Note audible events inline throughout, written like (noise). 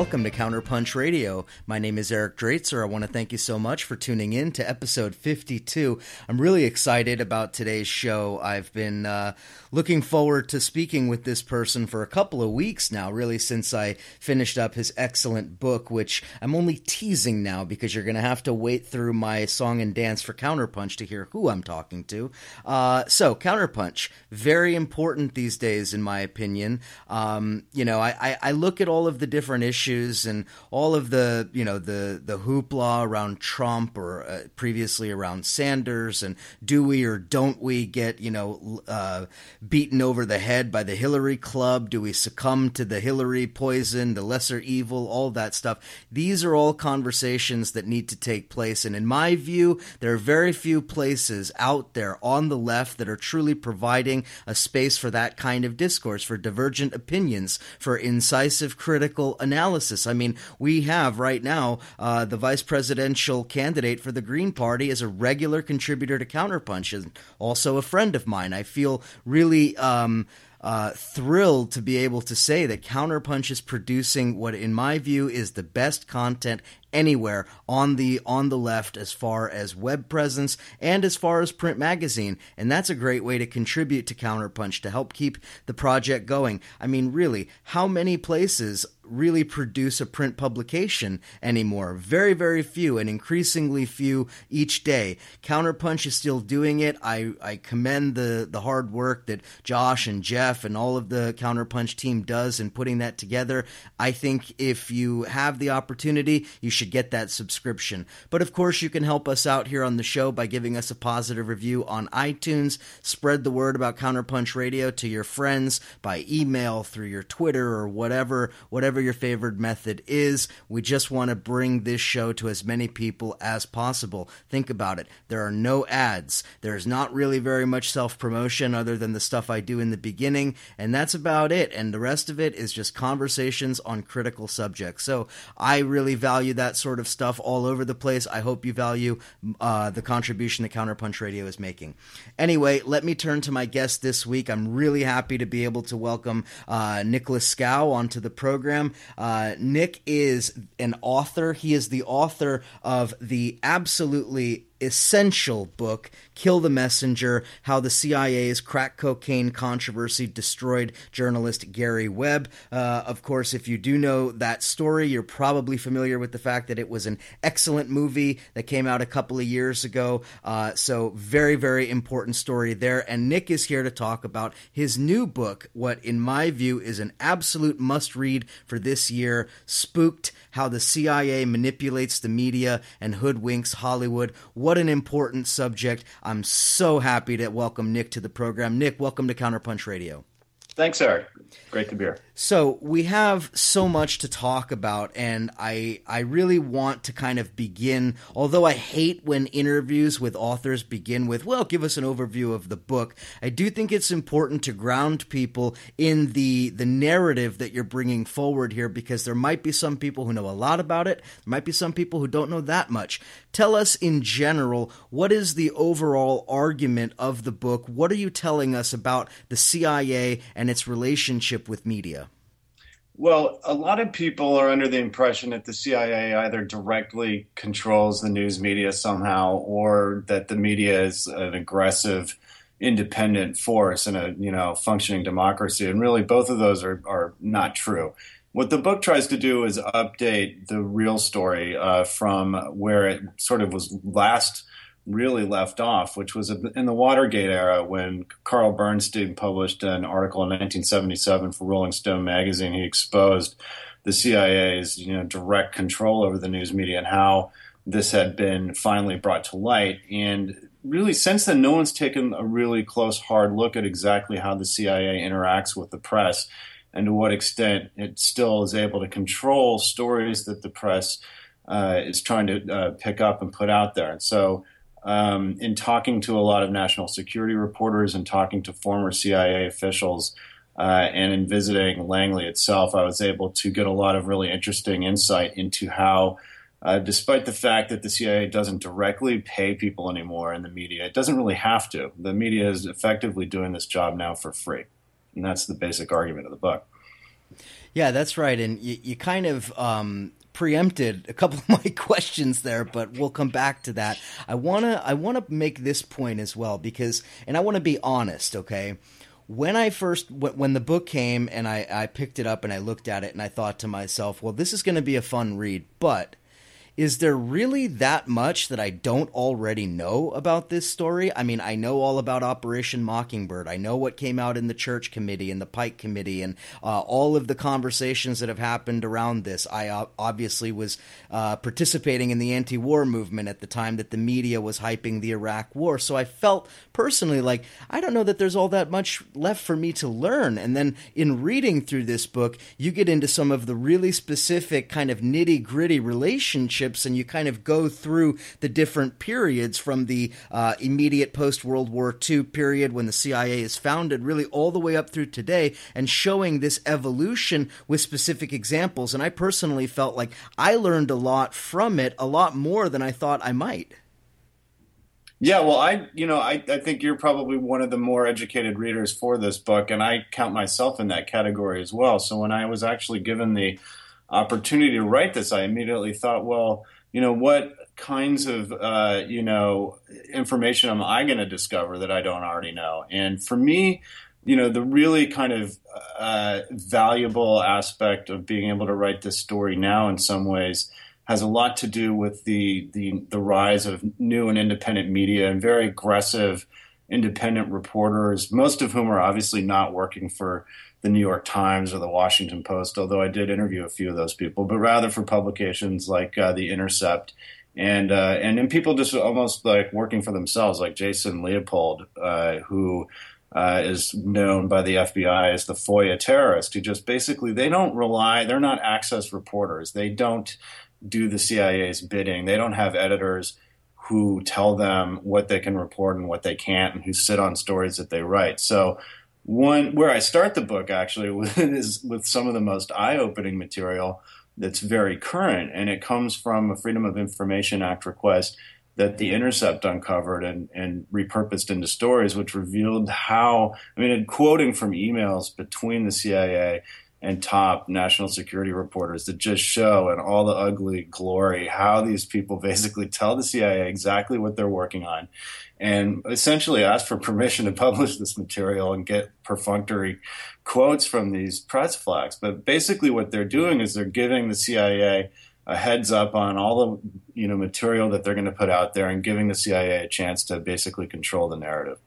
welcome to Counterpunch Radio. My name is Eric Draitser. I want to thank you so much for tuning in to episode 52. I'm really excited about today's show. I've been uh, looking forward to speaking with this person for a couple of weeks now, really, since I finished up his excellent book, which I'm only teasing now because you're going to have to wait through my song and dance for Counterpunch to hear who I'm talking to. Uh, so, Counterpunch, very important these days, in my opinion. Um, you know, I, I, I look at all of the different issues and all of the you know the the hoopla around Trump or uh, previously around Sanders and do we or don't we get you know uh, beaten over the head by the Hillary Club? Do we succumb to the Hillary poison, the lesser evil, all that stuff? These are all conversations that need to take place, and in my view, there are very few places out there on the left that are truly providing a space for that kind of discourse, for divergent opinions, for incisive critical analysis. I mean, we have right now uh, the vice presidential candidate for the Green Party is a regular contributor to Counterpunch and also a friend of mine. I feel really. Um, uh, thrilled to be able to say that Counterpunch is producing what, in my view, is the best content anywhere on the on the left as far as web presence and as far as print magazine and that's a great way to contribute to counterpunch to help keep the project going i mean really how many places really produce a print publication anymore. Very, very few, and increasingly few each day. Counterpunch is still doing it. I, I commend the, the hard work that Josh and Jeff and all of the Counterpunch team does in putting that together. I think if you have the opportunity, you should get that subscription. But of course, you can help us out here on the show by giving us a positive review on iTunes. Spread the word about Counterpunch Radio to your friends by email, through your Twitter, or whatever, whatever your favorite method is. We just want to bring this show to as many people as possible. Think about it. There are no ads. There's not really very much self promotion other than the stuff I do in the beginning, and that's about it. And the rest of it is just conversations on critical subjects. So I really value that sort of stuff all over the place. I hope you value uh, the contribution that Counterpunch Radio is making. Anyway, let me turn to my guest this week. I'm really happy to be able to welcome uh, Nicholas Schou onto the program. Uh, Nick is an author. He is the author of the absolutely essential book, Kill the Messenger How the CIA's Crack Cocaine Controversy Destroyed Journalist Gary Webb. Uh, of course, if you do know that story, you're probably familiar with the fact that it was an excellent movie that came out a couple of years ago. Uh, so, very, very important story there. And Nick is here to talk about his new book, what, in my view, is an absolute must read for this year Spooked How the CIA Manipulates the Media and Hoodwinks Hollywood. What what an important subject. I'm so happy to welcome Nick to the program. Nick, welcome to Counterpunch Radio. Thanks, Eric. Great to be here. So we have so much to talk about, and I I really want to kind of begin. Although I hate when interviews with authors begin with, "Well, give us an overview of the book." I do think it's important to ground people in the the narrative that you're bringing forward here, because there might be some people who know a lot about it. There might be some people who don't know that much. Tell us in general what is the overall argument of the book. What are you telling us about the CIA and its relationship? with media? Well, a lot of people are under the impression that the CIA either directly controls the news media somehow or that the media is an aggressive independent force in a you know functioning democracy and really both of those are, are not true. What the book tries to do is update the real story uh, from where it sort of was last really left off, which was in the Watergate era when Carl Bernstein published an article in 1977 for Rolling Stone magazine. He exposed the CIA's you know direct control over the news media and how this had been finally brought to light. And really, since then, no one's taken a really close, hard look at exactly how the CIA interacts with the press and to what extent it still is able to control stories that the press uh, is trying to uh, pick up and put out there. And so um, in talking to a lot of national security reporters and talking to former CIA officials uh, and in visiting Langley itself, I was able to get a lot of really interesting insight into how, uh, despite the fact that the CIA doesn't directly pay people anymore in the media, it doesn't really have to. The media is effectively doing this job now for free. And that's the basic argument of the book. Yeah, that's right. And you, you kind of um, preempted a couple of (laughs) my questions there, but we'll come back to that. I wanna I wanna make this point as well because, and I want to be honest, okay. When I first when the book came and I, I picked it up and I looked at it and I thought to myself, well, this is going to be a fun read, but is there really that much that I don't already know about this story? I mean, I know all about Operation Mockingbird. I know what came out in the Church Committee and the Pike Committee and uh, all of the conversations that have happened around this. I obviously was uh, participating in the anti war movement at the time that the media was hyping the Iraq War. So I felt personally like I don't know that there's all that much left for me to learn. And then in reading through this book, you get into some of the really specific, kind of nitty gritty relationships and you kind of go through the different periods from the uh, immediate post World War II period when the CIA is founded, really all the way up through today, and showing this evolution with specific examples. And I personally felt like I learned a lot from it, a lot more than I thought I might. Yeah, well, I, you know, I, I think you're probably one of the more educated readers for this book, and I count myself in that category as well. So when I was actually given the opportunity to write this, I immediately thought, well, you know, what kinds of uh, you know information am I going to discover that I don't already know? And for me, you know, the really kind of uh, valuable aspect of being able to write this story now, in some ways, has a lot to do with the the, the rise of new and independent media and very aggressive independent reporters, most of whom are obviously not working for the New York Times or the Washington Post, although I did interview a few of those people, but rather for publications like uh, The Intercept. And uh, and then people just almost like working for themselves, like Jason Leopold, uh, who uh, is known by the FBI as the FOIA terrorist, who just basically they don't rely, they're not access reporters, they don't do the CIA's bidding, they don't have editors who tell them what they can report and what they can't, and who sit on stories that they write. So one where I start the book actually (laughs) is with some of the most eye-opening material that's very current, and it comes from a Freedom of Information Act request that the Intercept uncovered and, and repurposed into stories, which revealed how I mean, quoting from emails between the CIA and top national security reporters that just show in all the ugly glory how these people (laughs) basically tell the CIA exactly what they're working on and essentially ask for permission to (laughs) publish this material and get perfunctory quotes from these press flags. But basically what they're doing is they're giving the CIA a heads up on all the you know material that they're going to put out there and giving the CIA a chance to basically control the narrative.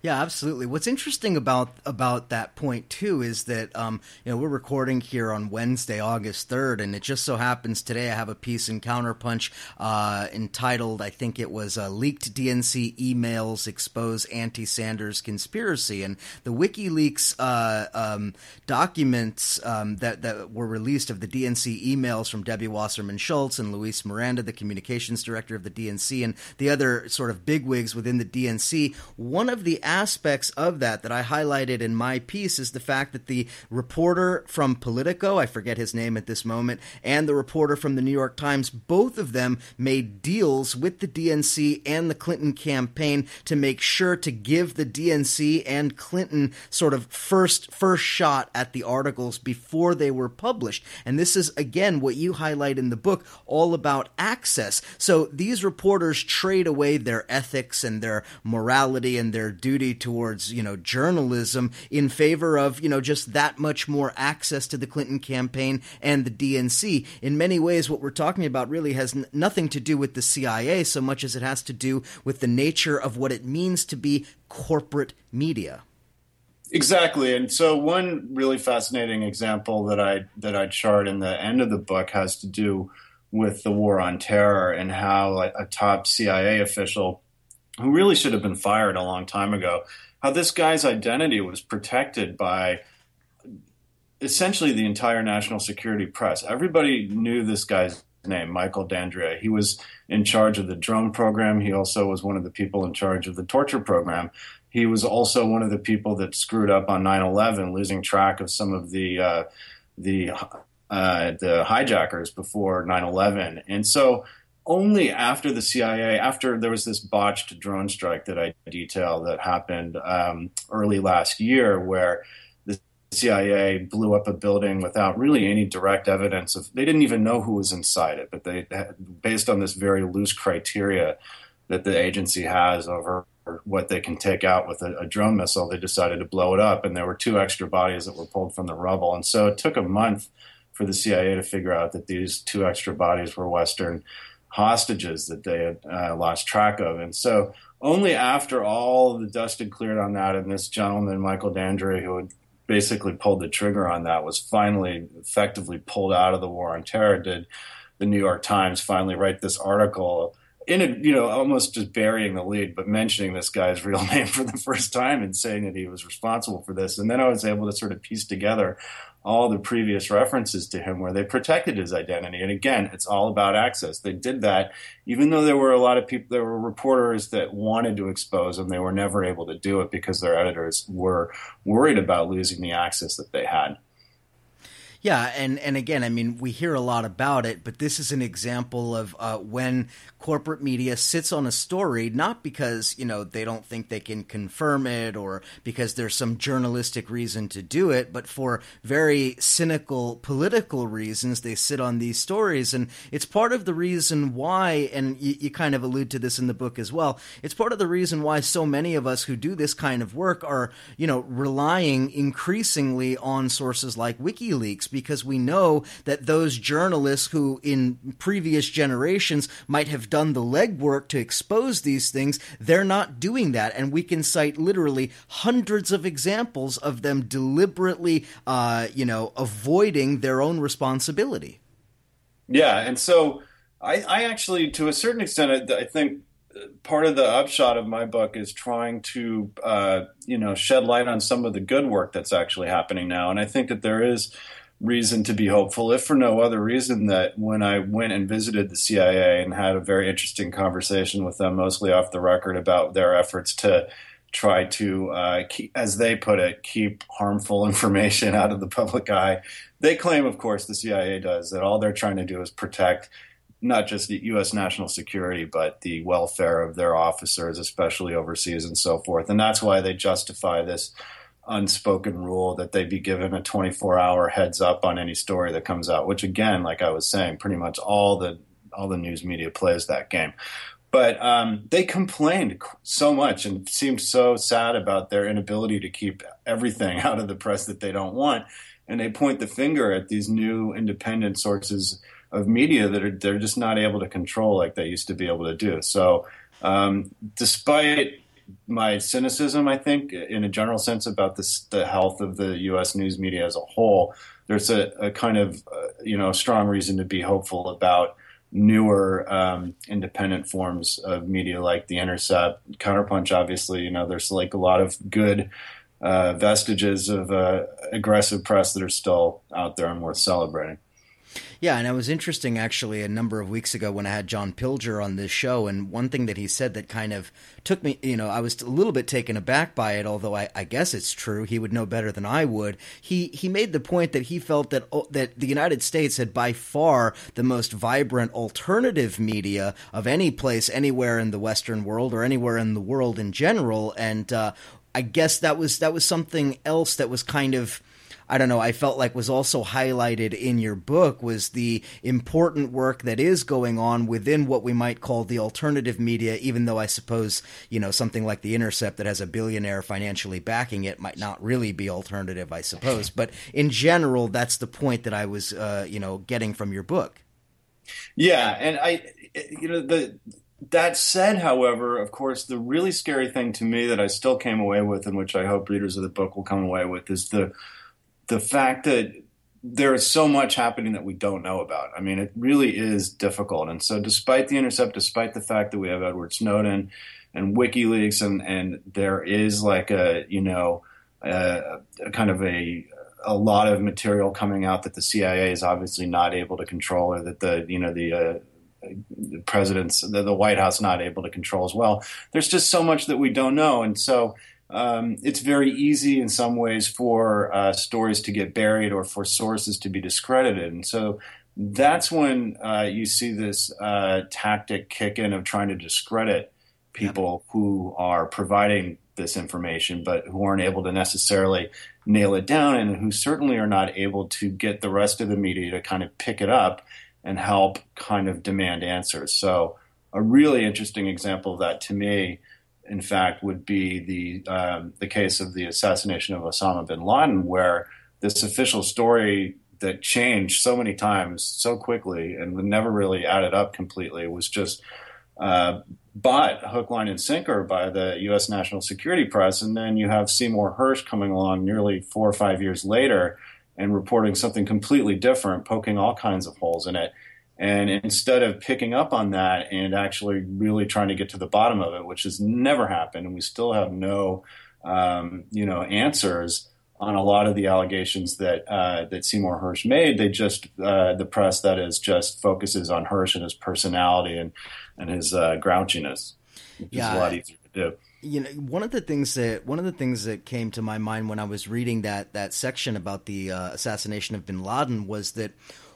Yeah, absolutely. What's interesting about about that point too is that um, you know we're recording here on Wednesday, August third, and it just so happens today I have a piece in Counterpunch uh, entitled, I think it was uh, "Leaked DNC Emails Expose Anti-Sanders Conspiracy," and the WikiLeaks uh, um, documents um, that that were released of the DNC emails from Debbie Wasserman Schultz and Luis Miranda, the communications director of the DNC, and the other sort of bigwigs within the DNC. One of the aspects of that that I highlighted in my piece is the fact that the reporter from Politico, I forget his name at this moment, and the reporter from the New York Times, both of them made deals with the DNC and the Clinton campaign to make sure to give the DNC and Clinton sort of first first shot at the articles before they were published. And this is again what you highlight in the book all about access. So these reporters trade away their ethics and their morality and their duty duty towards you know journalism in favor of you know just that much more access to the Clinton campaign and the DNC. In many ways, what we're talking about really has n- nothing to do with the CIA so much as it has to do with the nature of what it means to be corporate media. Exactly, and so one really fascinating example that I that I chart in the end of the book has to do with the war on terror and how a, a top CIA official who really should have been fired a long time ago, how this guy's identity was protected by essentially the entire national security press. Everybody knew this guy's name, Michael D'Andrea. He was in charge of the drone program. He also was one of the people in charge of the torture program. He was also one of the people that screwed up on 9/11, losing track of some of the uh, the uh, the hijackers before 9/11. And so only after the CIA, after there was this botched drone strike that I detail that happened um, early last year, where the CIA blew up a building without really any direct evidence of. They didn't even know who was inside it, but they, based on this very loose criteria that the agency has over what they can take out with a, a, drone missile, they decided to blow it up. And there were two extra bodies that were pulled from the rubble. And so it took a month for the CIA to figure out that these two extra bodies were Western hostages that they had uh, lost track of. And so only after all the dust had cleared on that, and this gentleman, Michael D'Andrea, who had basically pulled the trigger on that, was finally effectively pulled out of the war on terror, did the New York Times finally write this article in a you know almost just burying the lead, but mentioning this guy's real (laughs) name for the first time and saying that he was responsible for this. And then I was able to sort of piece together all the previous references to him where they protected his identity. And again, it's all about access. They did that even though there were a lot of people, there were reporters that wanted to expose him. They were never able to do it because their editors were worried about losing the access that they had. Yeah, and and again, I mean, we hear a lot about it, but this is an example of uh, when corporate media sits on a story not because you know they don't think they can confirm it or because there's some journalistic reason to do it, but for very cynical political reasons they sit on these stories, and it's part of the reason why. And you, you kind of allude to this in the book as well. It's part of the reason why so many of us who do this kind of work are you know relying increasingly on sources like WikiLeaks because we know that those journalists who in previous generations might have done the legwork to expose these things, they're not doing that. And we can cite literally hundreds of examples of them deliberately, uh, you know, avoiding their own responsibility. Yeah. And so I, I actually, to a certain extent, I, I think part of the upshot of my book is trying to uh, you know shed light on some of the good work that's actually happening now and i think that there is reason to be hopeful, if for no other reason that when I went and visited the CIA and had a very interesting conversation with them, mostly off the record, about their efforts to try to, uh, keep, as they put it, keep harmful (laughs) information out of the public eye. They claim, of course, the CIA does, that all they're trying to do is protect not just the U.S. national security, but the welfare of their officers, especially overseas and so forth. And that's why they justify this unspoken rule that they be given a 24 hour heads up on any story that comes out which again like i was saying pretty much all the all the news media plays that game. But um, they complained so much and seemed so sad about their inability to keep everything (laughs) out of the press that they don't want. And they point the finger at these new independent sources of media that are they're just not able to control like they used to be able to do. So um, despite my cynicism, I think, in a general sense about this, the health of the U.S. news media as a whole, there's a, a kind of uh, you know strong reason to be hopeful about newer um, independent forms of media like the Intercept, Counterpunch. Obviously, you know, there's like a lot of good uh, vestiges of uh, aggressive press that are still out there and worth celebrating. Yeah, and it was interesting actually a number of weeks ago when I had John Pilger on this show, and one thing that he said that kind of took me, you know, I was a little bit taken aback by it, although I, I guess it's true. He would know better than I would. He he made the point that he felt that oh, that the United States had by far the most vibrant alternative media of any place anywhere in the Western world or anywhere in the world in general, and uh, I guess that was that was something else that was kind of I don't know, I felt like was also highlighted in your book was the important work that is going on within what we might call the alternative media, even though I suppose, you know, something like The Intercept that has a billionaire financially backing it might not really be alternative, I suppose. But in general, that's the point that I was, uh, you know, getting from your book. Yeah. And I, you know, the, that said, however, of course, the really scary thing to me that I still came away with, and which I hope readers of the book will come away with, is the the fact that there is so much happening that we don't know about. I mean, it really is difficult. And so, despite the intercept, despite the fact that we have Edward Snowden and WikiLeaks, and and there is like a you know a, a kind of a a lot of material coming out that the CIA is obviously not able to control, or that the you know the uh, the president's the, the White House not able to control as well. There's just so much that we don't know, and so um, it's very easy in some ways for uh, stories to get buried or for sources to be discredited. And so that's when uh, you see this uh, tactic kick in of trying to discredit people yep. who are providing this information, but who aren't able to necessarily nail it down and who certainly are not able to get the rest of the media to kind of pick it up and help kind of demand answers. So, a really interesting example of that to me, in fact, would be the um, the case of the assassination of Osama bin Laden, where this official story that changed so many times so quickly and never really added up completely was just uh, bought hook, line, and sinker by the U.S. national security press. And then you have Seymour Hersh coming along nearly four or five years later and reporting something completely different, poking all kinds of holes in it. And instead of picking up on that and actually really trying to get to the bottom of it, which has never happened, and we still have no, um, you know, answers on a lot of the allegations that uh, that Seymour Hersh made. They just uh, the press that is just focuses on Hersh and his personality and and his uh, grouchiness, which yeah, is a lot easier to do. You know, one of the things that one of the things that came to my mind when I was reading that that section about the uh, assassination of Bin Laden was that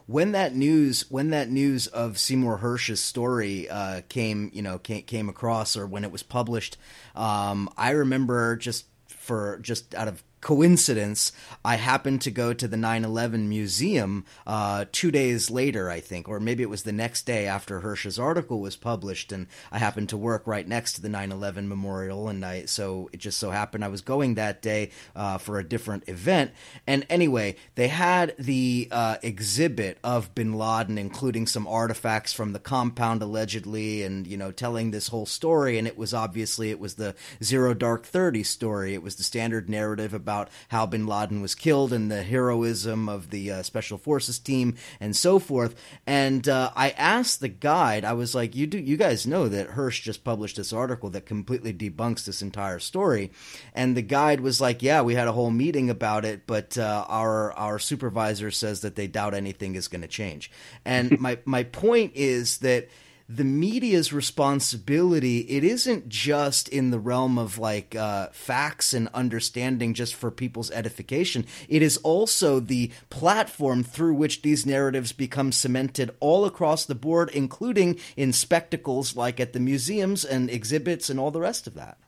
when that news when that news of Seymour Hersh's story uh, came you know came, came across or when it was published, um, I remember just for just out of coincidence, I happened to go to the 9 11 museum uh, two days later, I think, or maybe it was the next day after Hersh's article was published. And I happened to work right next to the 9 11 memorial. And I, so it just so happened I was going that day uh, for a different event. And anyway, they had the uh, exhibit of bin Laden, including some artifacts from the compound allegedly, and, you know, telling this whole story. And it was obviously, it was the Zero Dark 30 story. It was the standard narrative about about how bin Laden was killed and the heroism of the uh, special forces team and so forth. And uh, I asked the guide, I was like, "You do, you guys know that Hersh just published this article that completely debunks this entire story?" And the guide was like, "Yeah, we had a whole meeting about it, but uh, our our supervisor says that they doubt anything is going to change." And (laughs) my my point is that the media's responsibility it isn't just in the realm of like uh, facts and understanding just for people's edification it is also the platform through which these narratives become cemented all across the board including in spectacles like at the museums and exhibits and all the rest of that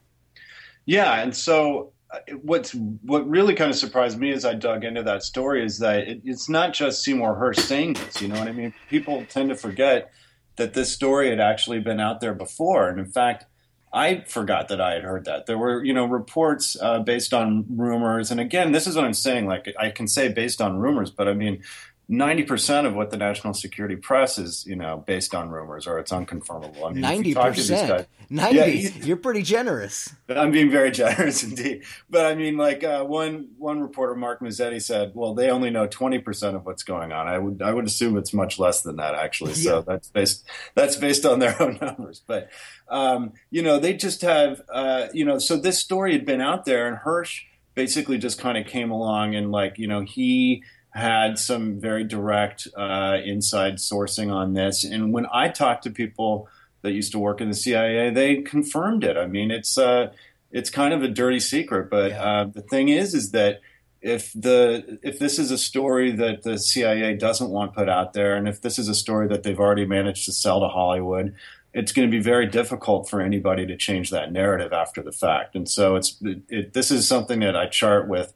yeah and so uh, what's what really kind of surprised me as I dug into that story is that it, it's not just Seymour Hersh saying this. You know what I mean? People tend to forget that this story had actually been out there before. And in fact, I forgot that I had heard that. There were, you know, reports uh, based on rumors. And again, this is what I'm saying. Like, I can say based on rumors, but I mean, 90% of what the national security press is, you know, based on rumors or it's unconfirmable. I mean, 90%. Guys, 90. Yeah, You're pretty generous. I'm being very (laughs) generous indeed. But I mean, like uh, one one reporter, Mark Mazzetti, said, well, they only know 20% of what's going on. I would I would assume it's much less than that, actually. Yeah. So that's based that's based on their (laughs) own numbers. But, um, you know, they just have, uh, you know, so this story had been out there and Hersh basically just kind of came along and like, you know, he – had some very direct uh, inside sourcing on this. And when I talked to people that used to work in the CIA, they confirmed it. I mean, it's uh, it's kind of a dirty secret, but yeah. uh, the thing is, is that if the if this is a story that the CIA doesn't want put out there, and if this is a story that they've already managed to sell to Hollywood, it's going to be very difficult for anybody to change that narrative after the fact. And so it's it, it, this is something that I chart with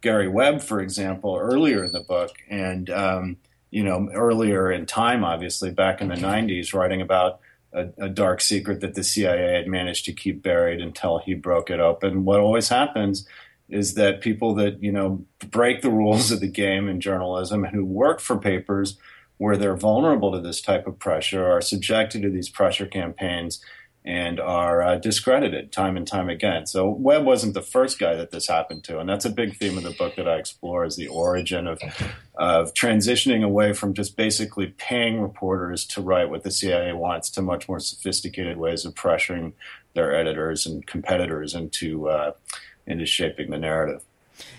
Gary Webb, for example, earlier in the book, and um, you know earlier in time, obviously back in the '90s, writing about a, a, dark secret that the CIA had managed to keep buried until he broke it open. What always happens is that people that you know break the rules of the game in journalism and who work for papers where they're vulnerable to this type of pressure are subjected to these pressure campaigns and are uh, discredited time and time again. So Webb wasn't the first guy that this happened to, and that's a big theme of the book that I explore is the origin of of transitioning away from just basically paying reporters to write what the CIA wants to much more sophisticated ways of pressuring their editors and competitors into uh, into shaping the narrative.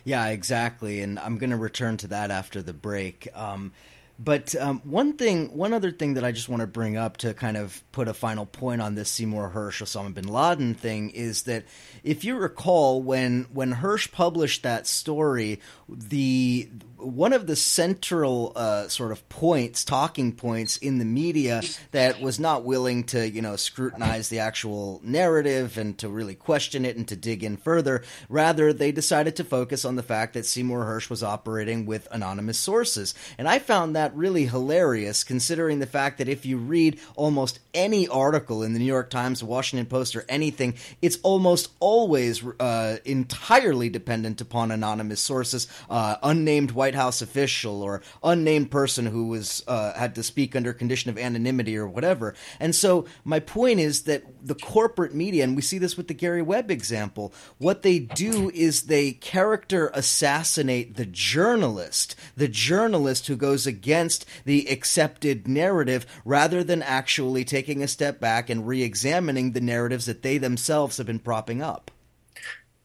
Yeah, exactly, and I'm going to return to that after the break. Um, but um, one thing, one other thing that I just want to bring up to kind of put a final point on this Seymour Hersh Osama bin Laden thing is that if you recall when when Hersh published that story, the one of the central uh, sort of points, talking points in the media that was not willing to, you know, scrutinize the actual narrative and to really question it and to dig in further. Rather, they decided to focus on the fact that Seymour Hersh was operating with anonymous sources. And I found that really hilarious, considering the fact that if you read almost any article in the New York Times, Washington Post, or anything, it's almost always uh, entirely dependent upon anonymous sources, uh, unnamed White House official or unnamed person who was uh, had to speak under condition of anonymity or whatever. And so my point is that the corporate media, and we see this with the Gary Webb example, what they do is they character assassinate the journalist, the journalist who goes against the accepted narrative, rather than actually taking a step back and re-examining the narratives that they themselves have been propping up.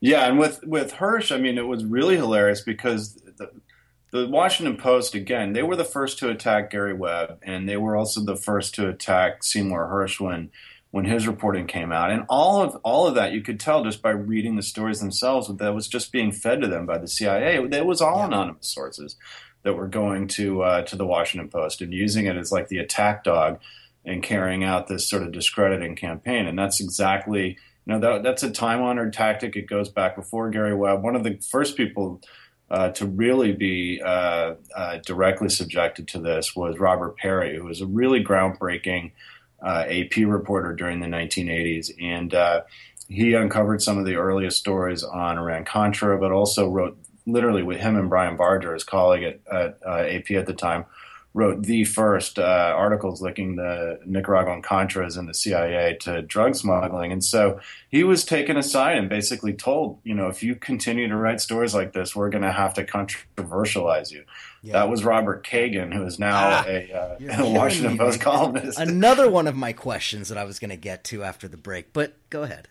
Yeah, and with with Hersh, I mean, it was really hilarious because the, the Washington Post, again, they were the first to attack Gary Webb, and they were also the first to attack Seymour Hersh when when his reporting came out. And all of all of that you could tell just by reading the stories themselves that was just being fed to them by the CIA. It was all yeah. anonymous sources that were going to uh, to the Washington Post and using it as like the attack dog and carrying out this sort of discrediting campaign. And that's exactly you know that, that's a time honored tactic. It goes back before Gary Webb. One of the first people uh, to really be uh, uh, directly subjected to this was Robert Parry, who was a really groundbreaking uh, AP reporter during the 1980s. And uh, he uncovered some of the earliest stories on Iran Contra, but also wrote literally with him and Brian Barger, his colleague at, at AP at the time, wrote the first uh, articles linking the Nicaraguan Contras and the CIA to drug smuggling. And so he was taken aside and basically told, you know, if you continue to write stories like this, we're going to have to controversialize you. Yeah. That was Robert Kagan, who is now ah, a, uh, a Washington Post columnist. (laughs) Another one of my questions that I was going to get to after the break, but go ahead.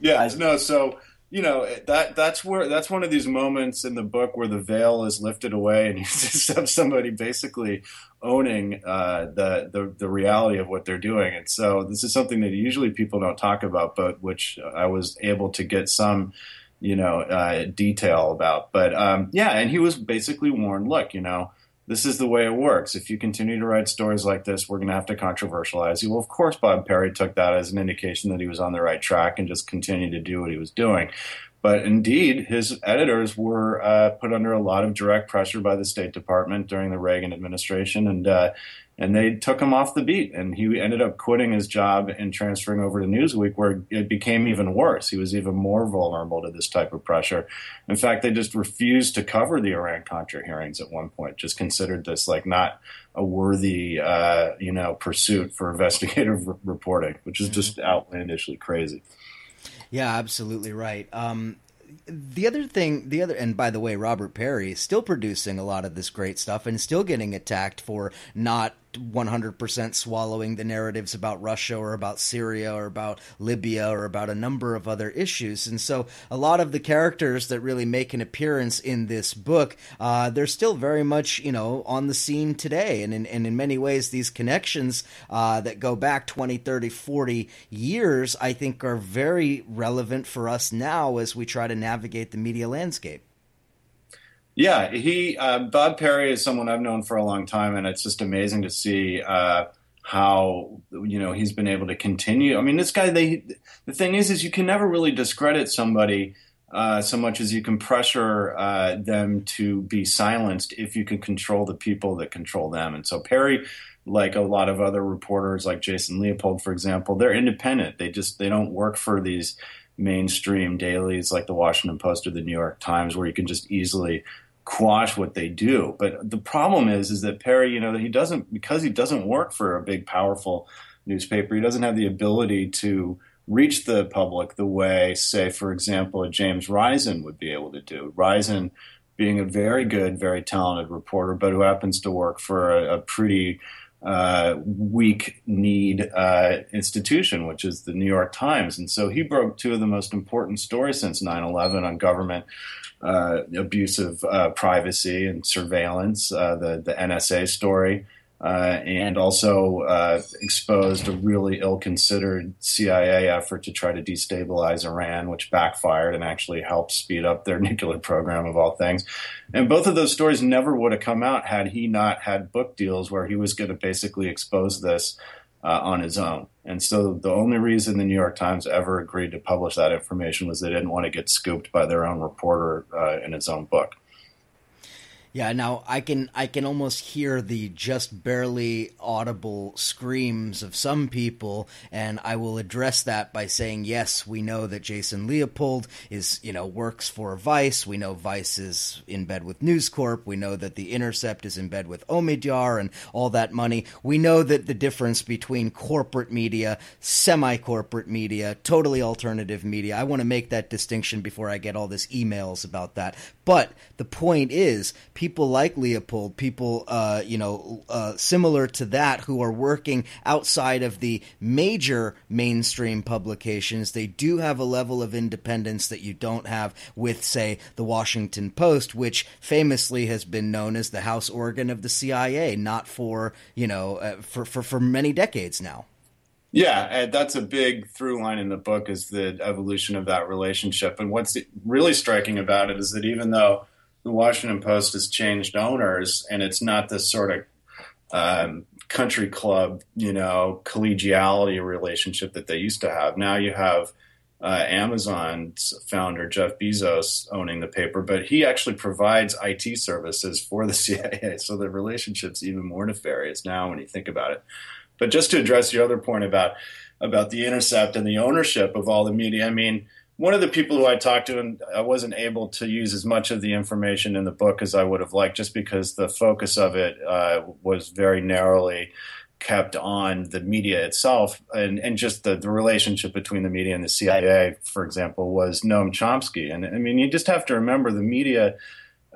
Yeah, no, so you know that that's where that's one of these moments in the book where the veil is lifted away and (laughs) you just have somebody basically owning uh, the, the, the reality of what they're doing. And so this is something that usually people don't talk about but which I was able to get some you know uh, detail about. But um, yeah and he was basically warned look you know this is the way it works. If you continue to write stories like this, we're going to have to controversialize you. Well, of course, Bob Parry took that as an indication that he was on the right track and just continued to do what he was doing. But indeed, his editors were uh, put under a lot of direct pressure by the State Department during the Reagan administration, and uh, and they took him off the beat. And he ended up quitting his job and transferring over to Newsweek, where it became even worse. He was even more vulnerable to this type of pressure. In fact, they just refused to cover the Iran Contra hearings at one point. Just considered this like not a worthy, uh, you know, pursuit for (laughs) investigative reporting, which is just mm-hmm. outlandishly crazy. Yeah, absolutely right. Um, the other thing, the other, and by the way, Robert Parry is still producing a lot of this great stuff and still getting attacked for not 100% swallowing the narratives about Russia or about Syria or about Libya or about a number of other issues. And so a lot of the characters that really make an appearance in this book, uh, they're still very much, you know, on the scene today. And in, and in many ways, these connections uh, that go back 20, 30, 40 years, I think are very relevant for us now as we try to navigate the media landscape. Yeah, he uh, Bob Parry is someone I've known for a long time, and it's just amazing to see uh, how you know he's been able to continue. I mean, this guy. They the thing is, is you can never really discredit somebody uh, so much as you can pressure uh, them to be silenced if you can control the people that control them. And so Parry, like a lot of other reporters, like Jason Leopold, for example, they're independent. They just they don't work for these mainstream dailies like the Washington Post or the New York Times, where you can just easily quash what they do. But the problem is, is that Parry, you know, he doesn't because he doesn't work for a big, powerful newspaper. He doesn't have the ability to reach the public the way, say, for example, a James Risen would be able to do. Risen being a very good, very talented reporter, but who happens to work for a, a pretty uh, weak need uh, institution, which is the New York Times. And so he broke two of the most important stories since 9 11 on government uh, abuse of uh, privacy and surveillance, uh, the, the NSA story. uh, and also uh, exposed a really ill-considered CIA effort to try to destabilize Iran, which backfired and actually helped speed up their (laughs) nuclear program of all things. And both of those stories never would have come out had he not had book deals where he was going to basically expose this uh, on his own. And so the only reason the New York Times ever agreed to publish that information was they didn't want to get scooped by their own reporter uh, in his own book. Yeah, now I can I can almost hear the just barely audible screams of some people, and I will address that by saying yes, we know that Jason Leopold is you know works for Vice. We know Vice is in bed with News Corp. We know that the Intercept is in bed with Omidyar and all that money. We know that the difference between corporate media, semi-corporate media, totally alternative media. I want to make that distinction before I get all this emails about that. But the point is, people like Leopold, people, uh, you know, uh, similar to that, who are working outside of the major mainstream publications, they do have a level of independence that you don't have with, say, the Washington Post, which famously has been known as the house organ of the CIA, not for, you know, uh, for, for, for many decades now. Yeah, that's a big through line in the book is the evolution of that relationship. And what's really striking about it is that even though the Washington Post has changed owners and it's not this sort of um, country club, you know, collegiality relationship that they used to have. Now you have uh, Amazon's founder Jeff Bezos owning the paper, but he actually provides IT services for the (laughs) CIA. So the relationship's even more nefarious now when you think about it. But just to address your other point about about the intercept and the ownership of all the media, I mean, one of the people who I talked to, and I wasn't able to use as much of the information in the book as I would have liked, just because the focus of it uh, was very narrowly kept on the media itself, and, and just the, the relationship between the media and the CIA, for example, was Noam Chomsky. And I mean, you just have to remember the media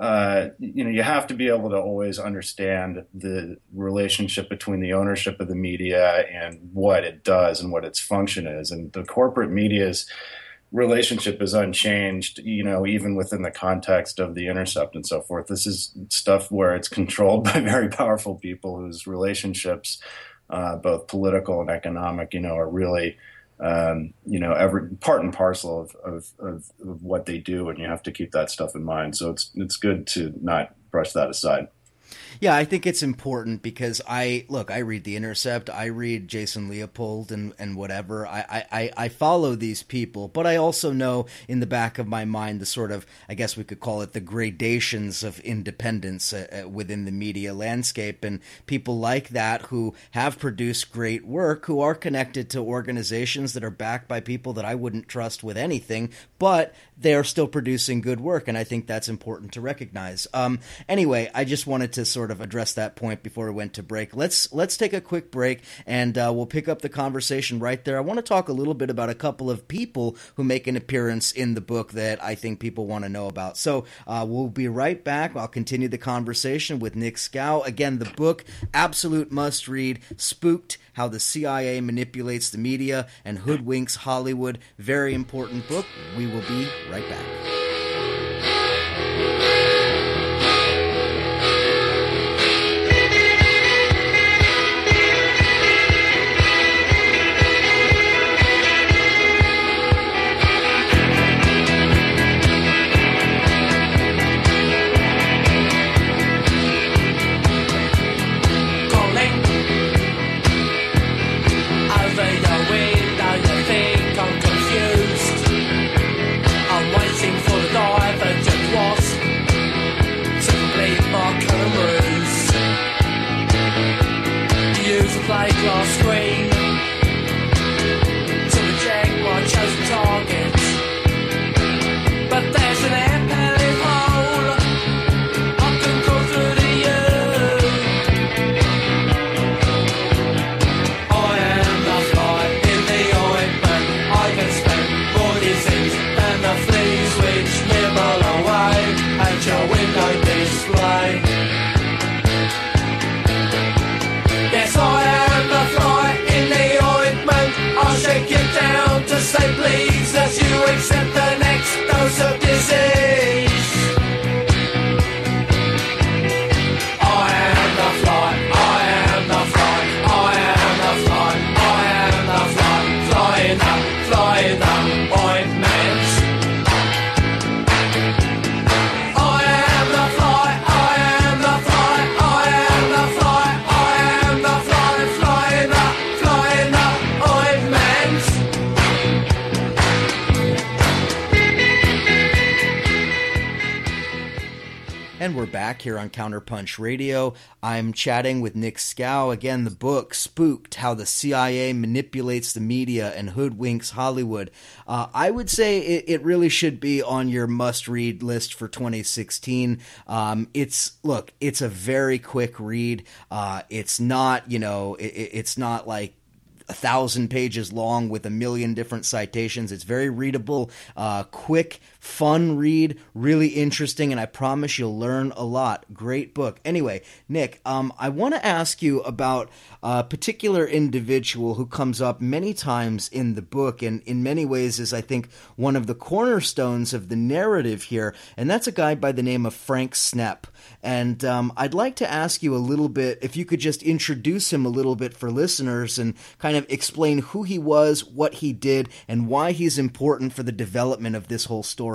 uh, you know, you have to be able to always understand the relationship between the ownership of the media and what it does and what its function is. And the corporate media's relationship is unchanged, you know, even within the context of the intercept and so forth. This is stuff where it's controlled (laughs) by very powerful people whose relationships, uh, both political and economic, you know, are really um, you know, every part and parcel of, of, of, of, what they do, and you have to keep that stuff in mind. So it's it's good to not brush that aside. Yeah, I think it's important because I look, I read The Intercept, I read Jason Leopold and, and whatever. I, I, I follow these people, but I also know in the back of my mind the sort of, I guess we could call it the gradations of independence uh, uh, within the media landscape. And people like that who have produced great work, who are connected to organizations that are backed by people that I wouldn't trust with anything, but they're still producing good work. And I think that's important to recognize. Um, anyway, I just wanted to sort of address that point before we went to break. Let's let's take a quick break and uh, we'll pick up the conversation right there. I want to talk a little bit about a couple of people who make an appearance in the book that I think people want to know about. So uh, we'll be right back. I'll continue the conversation with Nick Schou. Again, the book absolute must read. Spooked how the CIA manipulates the media and hoodwinks Hollywood. Very important book. We will be right back. Counterpunch Radio. I'm chatting with Nick Schou. Again, the book, Spooked How the CIA Manipulates the Media and Hoodwinks Hollywood. Uh, I would say it, it, really should be on your must read list for 2016. Um, it's, look, it's a very quick read. Uh, it's not, you know, it, it's not like a thousand pages long with a million different citations. It's very readable, uh, quick, fun read, really interesting, and I promise you'll learn a lot. Great book. Anyway, Nick, um, I want to ask you about a particular individual who comes up many times in the book, and in many ways is, I think, one of the cornerstones of the narrative here, and that's a guy by the name of Frank Snepp. And um, I'd like to ask you a little bit if you could just introduce him a little bit for listeners and kind of explain who he was, what he did, and why he's important for the development of this whole story.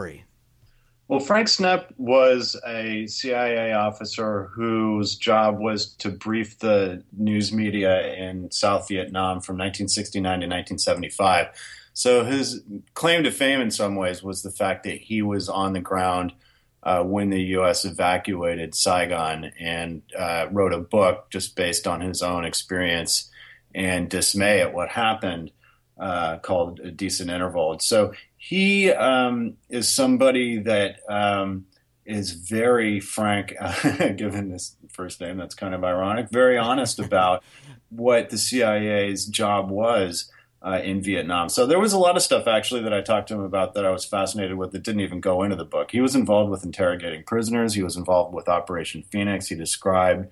Well, Frank Snepp was a CIA officer whose job was to brief the news media in South Vietnam from 1969 to 1975. So his claim to fame, in some ways, was the fact that he was on the ground uh, when the U.S. evacuated Saigon and uh, wrote a book just based on his own experience and dismay at what happened uh, called A Decent Interval. so he um, is somebody that um, is very frank, (laughs) given this first name, that's kind of ironic, very honest about what the CIA's job was uh, in Vietnam. So there was a lot of stuff actually that I talked to him about that I was fascinated with that didn't even go into the book. He was involved with interrogating prisoners. He was involved with Operation Phoenix. He described,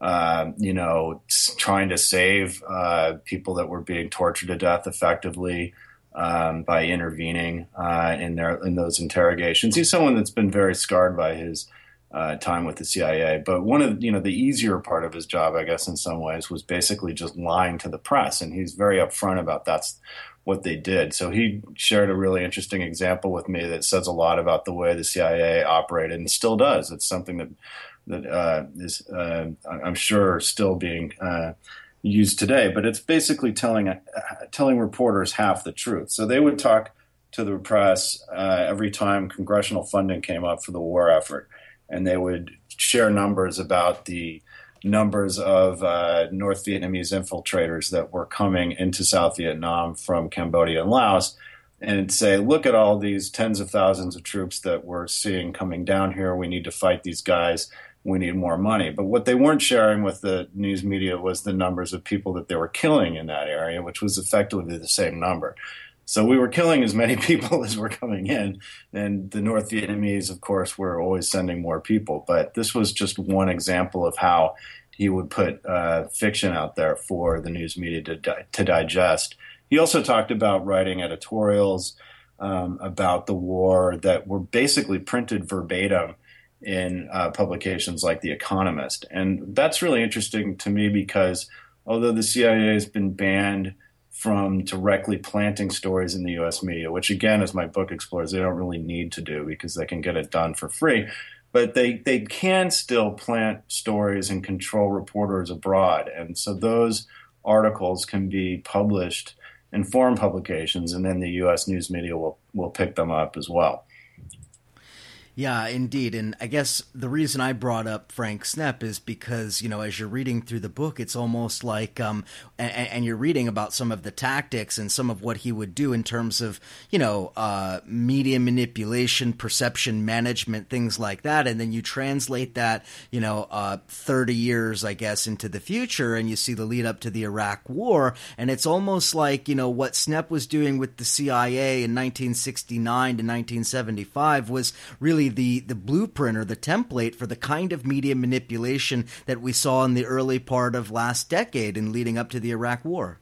uh, you know, trying to save uh, people that were being tortured to death effectively. Um, by intervening uh, in their in those interrogations, he's someone that's been very scarred by his uh, time with the CIA. But one of you know the easier part of his job, I guess, in some ways, was basically just lying to the press, and he's very upfront about that's what they did. So he shared a really interesting example with me that says a lot about the way the CIA operated and still does. It's something that that uh, is, uh, I'm sure, still being uh, used today. But it's basically telling uh, telling reporters half the truth. So they would talk to the press uh, every time congressional funding came up for the war effort and they would share numbers about the numbers of uh, North Vietnamese infiltrators that were coming into South Vietnam from Cambodia and Laos, and say, look at all these tens of thousands of troops that we're seeing coming down here. We need to fight these guys. We need more money. But what they weren't sharing with the news media was the numbers of people that they were killing in that area, which was effectively the same number. So we were killing as many (laughs) people as were coming in. And the North Vietnamese, of course, were always sending more people. But this was just one example of how he would put uh, fiction out there for the news media to, di- to digest. He also talked about writing editorials um, about the war that were basically printed verbatim in uh, publications like The Economist. And that's really interesting to me because although the CIA has been banned from directly planting stories in the US media, which again, as my book explores, they don't really need to do because they can get it done for free. But they, they can still plant stories and control reporters abroad. And so those articles can be published in foreign publications, and then the US news media will, will pick them up as well. Yeah, indeed. And I guess the reason I brought up Frank Snepp is because, you know, as you're reading through the book, it's almost like, um, and, and you're reading about some of the tactics and some of what he would do in terms of, you know, uh, media manipulation, perception management, things like that. And then you translate that, you know, uh, 30 years, I guess, into the future and you see the lead up to the Iraq war. And it's almost like, you know, what Snepp was doing with the CIA in 1969 to 1975 was really the the blueprint or the template for the kind of media manipulation that we saw in the early part of last decade and leading up to the Iraq War.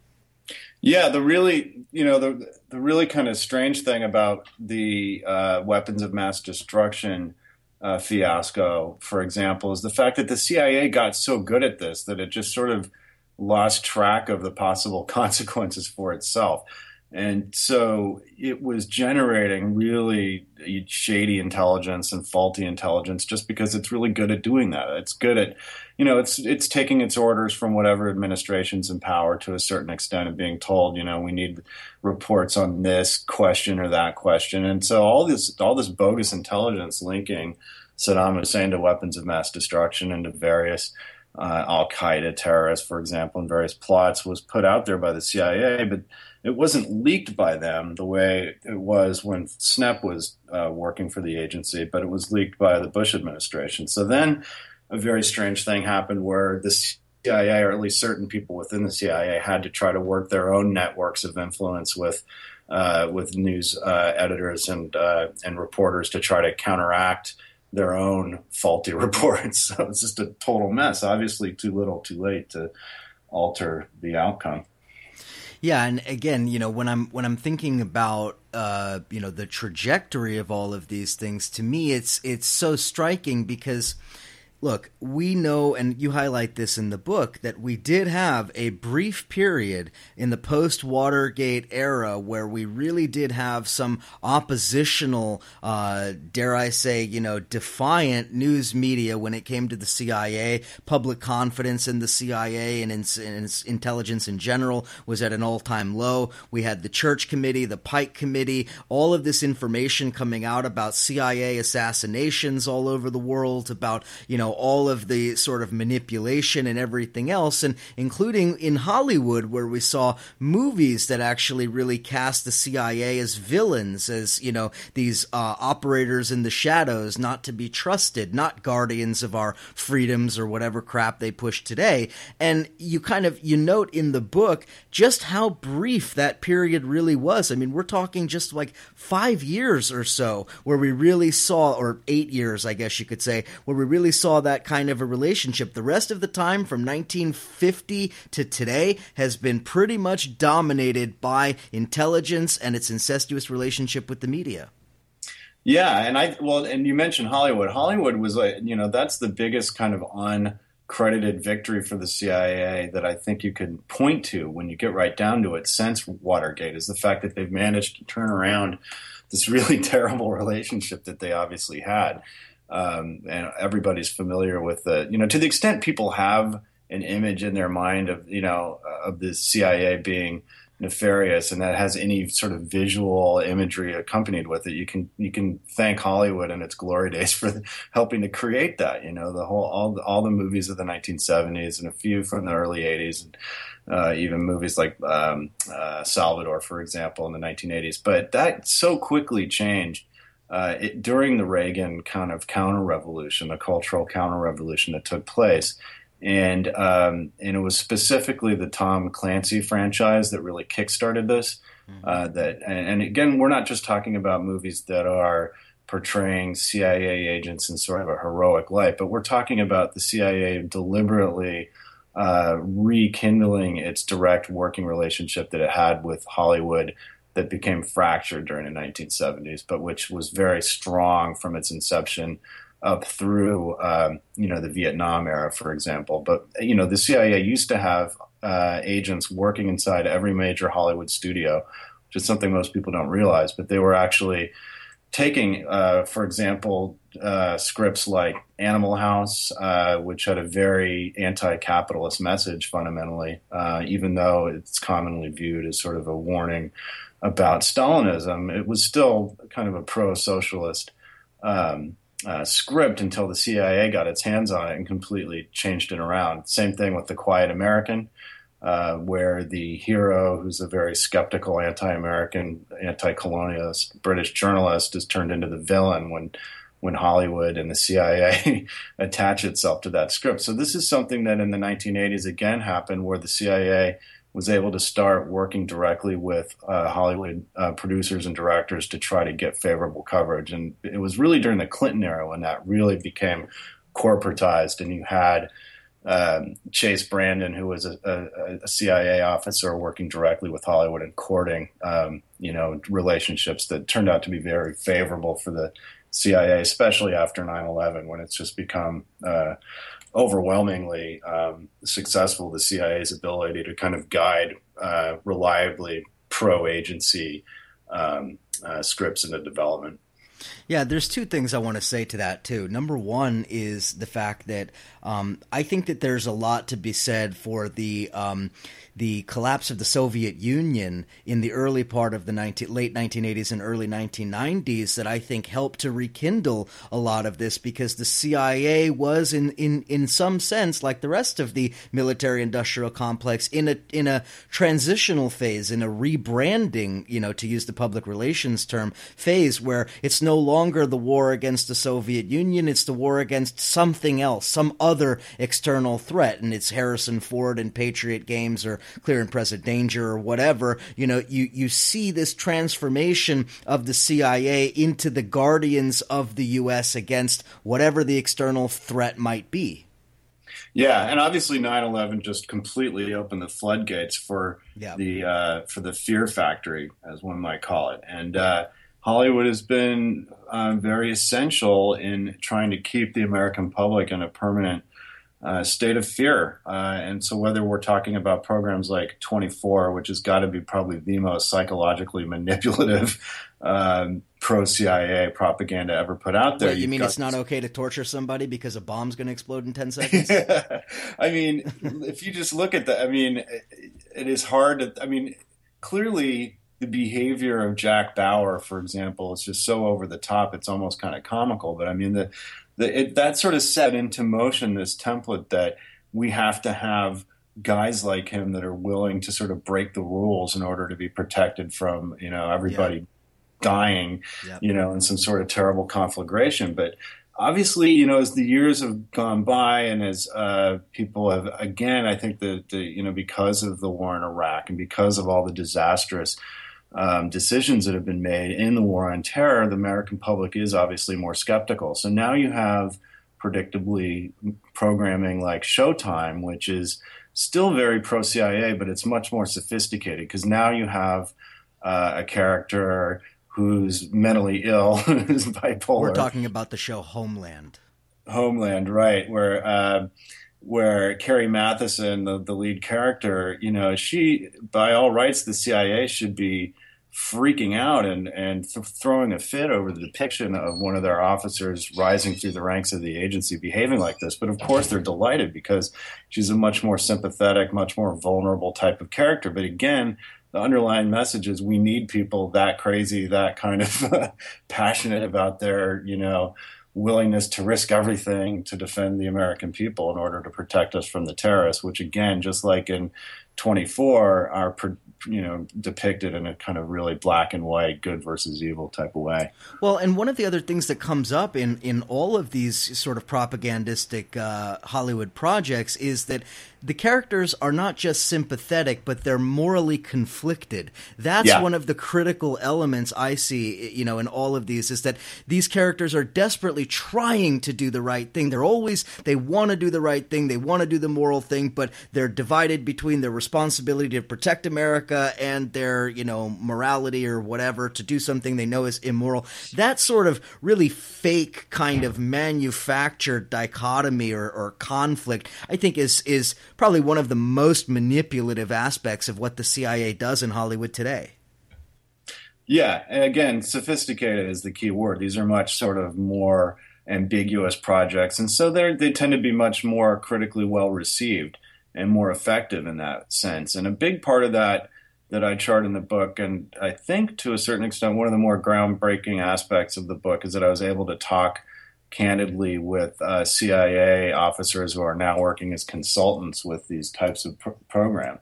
Yeah, the really you know the the really kind of strange thing about the uh, weapons of mass destruction uh, fiasco, for example, is the fact that the CIA got so good at this that it just sort of lost track of the possible (laughs) consequences for itself. And so it was generating really shady intelligence and faulty intelligence just because it's really good at doing that. It's good at, you know, it's it's taking its orders from whatever administration's in power to a certain extent and being told, you know, we need reports on this question or that question. And so all this all this bogus intelligence linking Saddam Hussein to weapons of mass destruction and to various uh, Al Qaeda terrorists, for example, and various plots was put out there by the CIA, but it wasn't leaked by them the way it was when Snepp was uh, working for the agency, but it was leaked by the Bush administration. So then a very strange thing happened where the CIA, or at least certain people within the CIA, had to try to work their own networks of influence with. Uh, with news uh, editors and uh, and reporters to try to counteract their own faulty (laughs) reports. So it's just a total mess. Obviously, too little, too late to alter the outcome. Yeah, and again, you know, when I'm when I'm thinking about uh, you know the trajectory of all of these things, to me, it's it's so striking because look, we know, and you highlight this in the book, that we did have a brief period in the post Watergate era where we really did have some oppositional, uh, dare I say, you know, defiant news media when it came to the CIA. Public confidence in the CIA and in, in intelligence in general was at an all time low. We had the Church Committee, the Pike Committee, all of this information coming out about CIA assassinations all over the world, about, you know, know all of the sort of manipulation and everything else and including in Hollywood where we saw movies that actually really cast the CIA as villains as you know these uh, operators in the shadows not to be trusted not guardians of our freedoms or whatever crap they push today. And you kind of you note in the book just how brief that period really was. I mean we're talking just like 5 years or so where we really saw or 8 years I guess you could say where we really saw that kind of a relationship. The rest of the time, from 1950 to today, has been pretty much dominated by intelligence and its incestuous relationship with the media. Yeah, and I well, and you mentioned Hollywood. Hollywood was like, you know, that's the biggest kind of uncredited victory for the CIA that I think you could point to when you get right down to it since Watergate is the fact that they've managed to turn around this really (laughs) terrible relationship that they obviously had um, and everybody's familiar with the you know to the extent people have an image in their mind of you know of the CIA being nefarious and that has any sort of visual imagery accompanied with it you can you can thank Hollywood and its glory days (laughs) for helping to create that you know the whole all the, all the movies of the 1970s and a few from the early 80s and uh, even movies like um, uh, Salvador for example in the 1980s but that so quickly changed uh, it, during the Reagan kind of counter revolution, the cultural counter revolution that took place. And um, and it was specifically the Tom Clancy franchise that really kickstarted this. Mm-hmm. Uh, that and, and, again, we're not just talking about movies that are portraying CIA agents in sort of a heroic light, but we're talking about the CIA deliberately uh, rekindling its direct working relationship that it had with Hollywood that became fractured during the 1970s, but which was very strong from its inception up through um, you know the Vietnam era, for example. But you know the CIA used to have uh, agents working inside every major Hollywood studio, which is something most people don't realize. But they were actually taking, uh, for example, uh, scripts like Animal House, uh, which had a very anti-capitalist message fundamentally, uh, even though it's commonly viewed as sort of a warning about Stalinism, it was still kind of a pro socialist um, uh, script until the CIA got its hands on it and completely changed it around. Same thing with The Quiet American, uh, where the hero, who's a very skeptical anti American, anti colonialist British journalist, is turned into the villain when. When Hollywood and the CIA (laughs) attach itself to that script. So, this is something that in the 1980s again happened where the CIA was able to start working directly with uh, Hollywood uh, producers and directors to try to get favorable coverage. And it was really during the Clinton era when that really became corporatized, and you had um, Chase Brandon, who was a, a, a, CIA officer working directly with Hollywood and courting, um, you know, relationships that turned out to be very favorable for the CIA, especially after 9/11, when it's just become uh, overwhelmingly um, successful the CIA's ability to kind of guide uh, reliably pro agency um, uh, scripts into development. Yeah, there's two things I want to say to that too. Number one is the fact that um, I think that there's a lot to be said for the um, the collapse of the Soviet Union in the early part of the 19, late 1980s and early 1990s that I think helped to rekindle a lot of this because the CIA was in, in, in some sense like the rest of the military industrial complex in a in a transitional phase in a rebranding you know to use the public relations term phase where it's no longer the war against the Soviet Union it's the war against something else some other external threat. And it's Harrison Ford and Patriot games or clear and present danger or whatever, you know, you, you see this transformation of the CIA into the guardians of the U.S. against whatever the external threat might be. Yeah, and obviously 9/11 just completely opened the floodgates for yeah. the uh, for the fear factory, as one might call it, and uh, Hollywood has been uh, very essential in trying to keep the American public in a permanent uh, state of fear. Uh, and so, whether we're talking about programs like 24, which has got to be probably the most psychologically manipulative um, pro CIA propaganda ever put out there. Wait, you mean it's not okay to torture somebody because a bomb's going to explode in 10 (laughs) seconds? I mean, if you just look at that, I mean, it, it is hard to, I mean, clearly. The behavior of Jack Bauer, for example, is just so over the top. It's almost kind of comical. But I mean, the the, it, that sort of set into motion this template that we have to have guys like him that are willing to sort of break the rules in order to be protected from you know everybody yeah. dying yep. you know in some sort of terrible conflagration but obviously you know as the years have gone by and as uh, people have again i think that the, you know because of the war in iraq and because of all the disastrous um, decisions that have been made in the war on terror, the American public is obviously more skeptical. So now you have predictably programming like Showtime, which is still very pro CIA, but it's much more sophisticated because now you have uh, a character who's mentally ill, (laughs) who's bipolar. We're talking about the show Homeland. Homeland, right? Where uh, where Carrie Mathison, the, the lead character, you know, she, by all rights, the CIA should be freaking out and, and th- throwing a fit over the depiction of one of their officers rising through the ranks of the agency behaving like this. But of course, they're delighted because she's a much more sympathetic, much more vulnerable type of character. But again, the underlying message is we need people that crazy, that kind of (laughs) passionate about their, you know, willingness to risk everything to defend the American people in order to protect us from the terrorists, which again, just like in 24, are you know depicted in a kind of really black and white good versus evil type of way well and one of the other things that comes up in in all of these sort of propagandistic uh, hollywood projects is that the characters are not just sympathetic, but they're morally conflicted. That's yeah. one of the critical elements I see, you know, in all of these is that these characters are desperately trying to do the right thing. They're always, they want to do the right thing. They want to do the moral thing, but they're divided between their responsibility to protect America and their, you know, morality or whatever to do something they know is immoral. That sort of really fake kind of manufactured dichotomy or, or conflict, I think is, is, probably one of the most manipulative aspects of what the CIA does in Hollywood today. Yeah, and again, sophisticated is the key word. These are much sort of more ambiguous projects, and so they they tend to be much more critically well received and more effective in that sense. And a big part of that that I chart in the book, and I think to a certain extent, one of the more groundbreaking aspects of the book is that I was able to talk candidly with uh, CIA officers who are now working as consultants with these types of pr- programs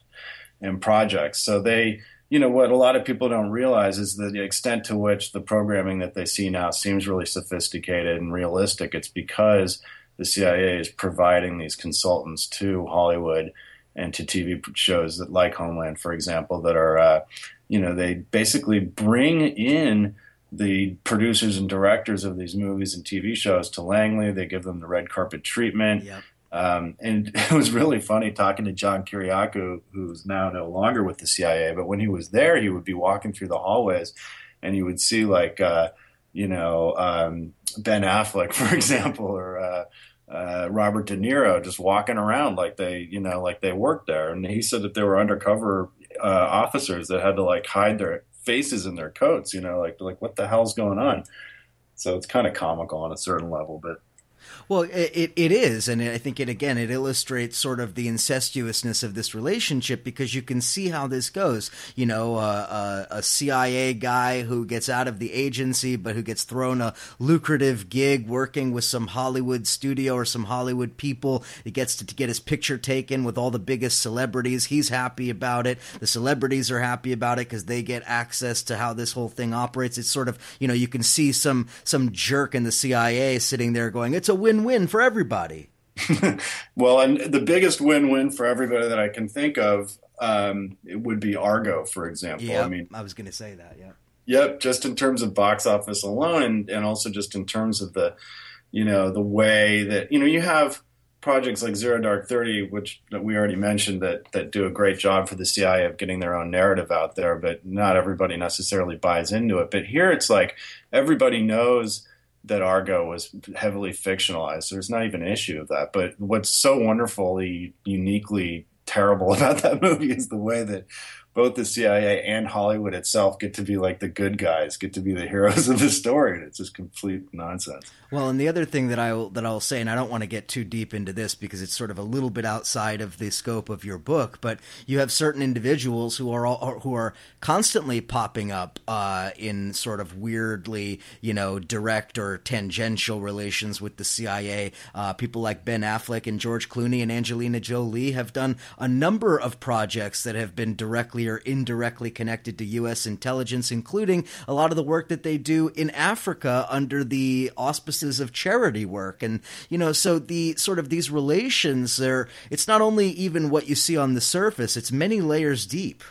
and projects. So they, you know, what a lot of people don't realize is the extent to which the programming that they see now seems really sophisticated and realistic. It's because the CIA is providing these consultants to Hollywood and to TV shows that, like Homeland, for example, that are, uh, you know, they basically bring in the producers and directors of these movies and TV shows to Langley. They give them the red carpet treatment. Yep. Um, and (laughs) it was really funny talking to John Kiriakou, who's now no longer with the CIA. But when he was there, he would be walking through the hallways, and you would see like uh, you know um, Ben Affleck, (laughs) for example, or uh, uh, Robert De Niro just walking around like they you know like they worked there. And he said that they were undercover uh, officers that had to like hide their faces in their coats, you know, like like what the hell's going on? So it's kind of comical on a certain level, but well, it, it is, and I think it again it illustrates sort of the incestuousness of this relationship because you can see how this goes. You know, uh, a, a CIA guy who gets out of the agency, but who gets thrown a lucrative gig working with some Hollywood studio or some Hollywood people. He gets to, to get his picture taken with all the biggest celebrities. He's happy about it. The celebrities are happy about it because they get access to how this whole thing operates. It's sort of you know you can see some some jerk in the CIA sitting there going, "It's a win." win-win for everybody. (laughs) well, and the biggest win-win for everybody that I can think of um, it would be Argo, for example. Yep, I mean, I was going to say that. Yeah. Yep, just in terms of box office alone, and, and also just in terms of the, you know, the way that you know you have projects like Zero Dark Thirty, which that we already mentioned that that do a great job for the CIA of getting their own narrative out there, but not everybody necessarily buys into it. But here, it's like everybody knows that Argo was heavily fictionalized. So There's not even an issue of that. But what's so wonderfully, uniquely terrible (laughs) about that movie is the way that both the CIA and Hollywood itself get to be like the good guys, get to be the heroes of the story, and it's just complete nonsense. Well, and the other thing that I will, that I'll say, and I don't want to get too deep into this because it's sort of a little bit outside of the scope of your book, but you have certain individuals who are all, who are constantly popping up uh, in sort of weirdly, you know, direct or tangential relations with the CIA. Uh, people like Ben Affleck and George Clooney and Angelina Jolie have done a number of projects that have been directly or indirectly connected to U.S. intelligence, including a lot of the work that they do in Africa under the auspices of charity work. And, you know, so the sort of these relations there, it's not only even what you see on the surface, it's many layers deep.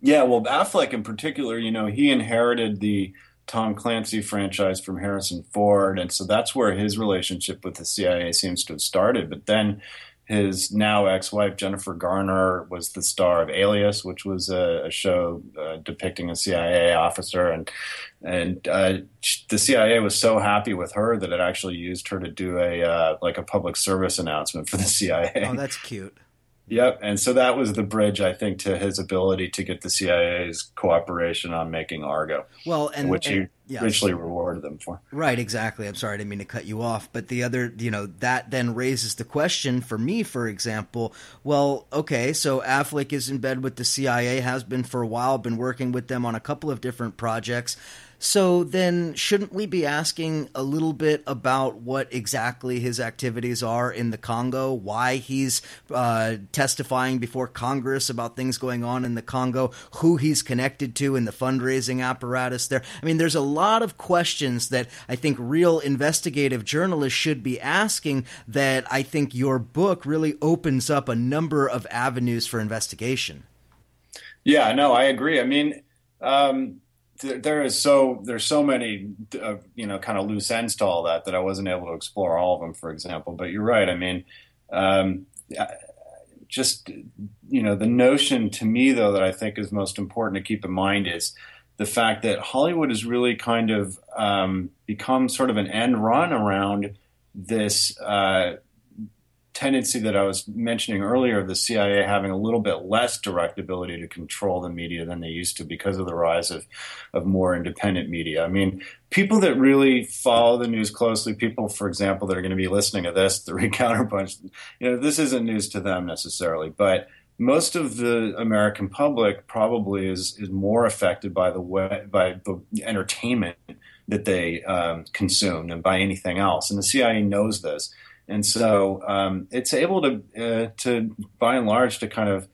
Yeah, well, Affleck in particular, you know, he inherited the Tom Clancy franchise from Harrison Ford. And so that's where his relationship with the CIA seems to have started. But then, his now ex-wife Jennifer Garner was the star of Alias, which was a, a show uh, depicting a CIA officer, and and uh, the CIA was so happy with her that it actually used her to do a uh, like a public service announcement for the CIA. Oh, that's cute. Yep, and so that was the bridge, I think, to his ability to get the CIA's cooperation on making Argo. Well, and which and, he yes. richly rewarded them for. Right, exactly. I'm sorry, I didn't mean to cut you off, but the other, you know, that then raises the question for me, for example. Well, okay, so Affleck is in bed with the CIA, has been for a while, been working with them on a couple of different projects so then, shouldn't we be asking a little bit about what exactly his activities are in the Congo? Why he's uh, testifying before Congress about things going on in the Congo? Who he's connected to in the fundraising apparatus there? I mean, there's a lot of questions that I think real investigative journalists should be asking. That I think your book really opens up a number of avenues for investigation. Yeah, no, I agree. I mean. Um there is so there's so many uh, you know kind of loose ends to all that that I wasn't able to explore all of them, for example. But you're right. I mean, um, just you know the notion to me though that I think is most important to keep in mind is the fact that Hollywood has really kind of um, become sort of an end run around this uh, tendency that I was mentioning earlier of the CIA having a little bit less direct ability to control the media than they used to because of the rise of, of more independent media. I mean, people that really follow the news closely, people, for example, that are going to be listening to this, (laughs) the Recounterpunch, you know, this isn't news to them necessarily, but most of the American public probably is is more affected by the way, by the entertainment that they um, consume than by anything else, and the CIA knows this and so um, it's able to uh, to by and large to kind of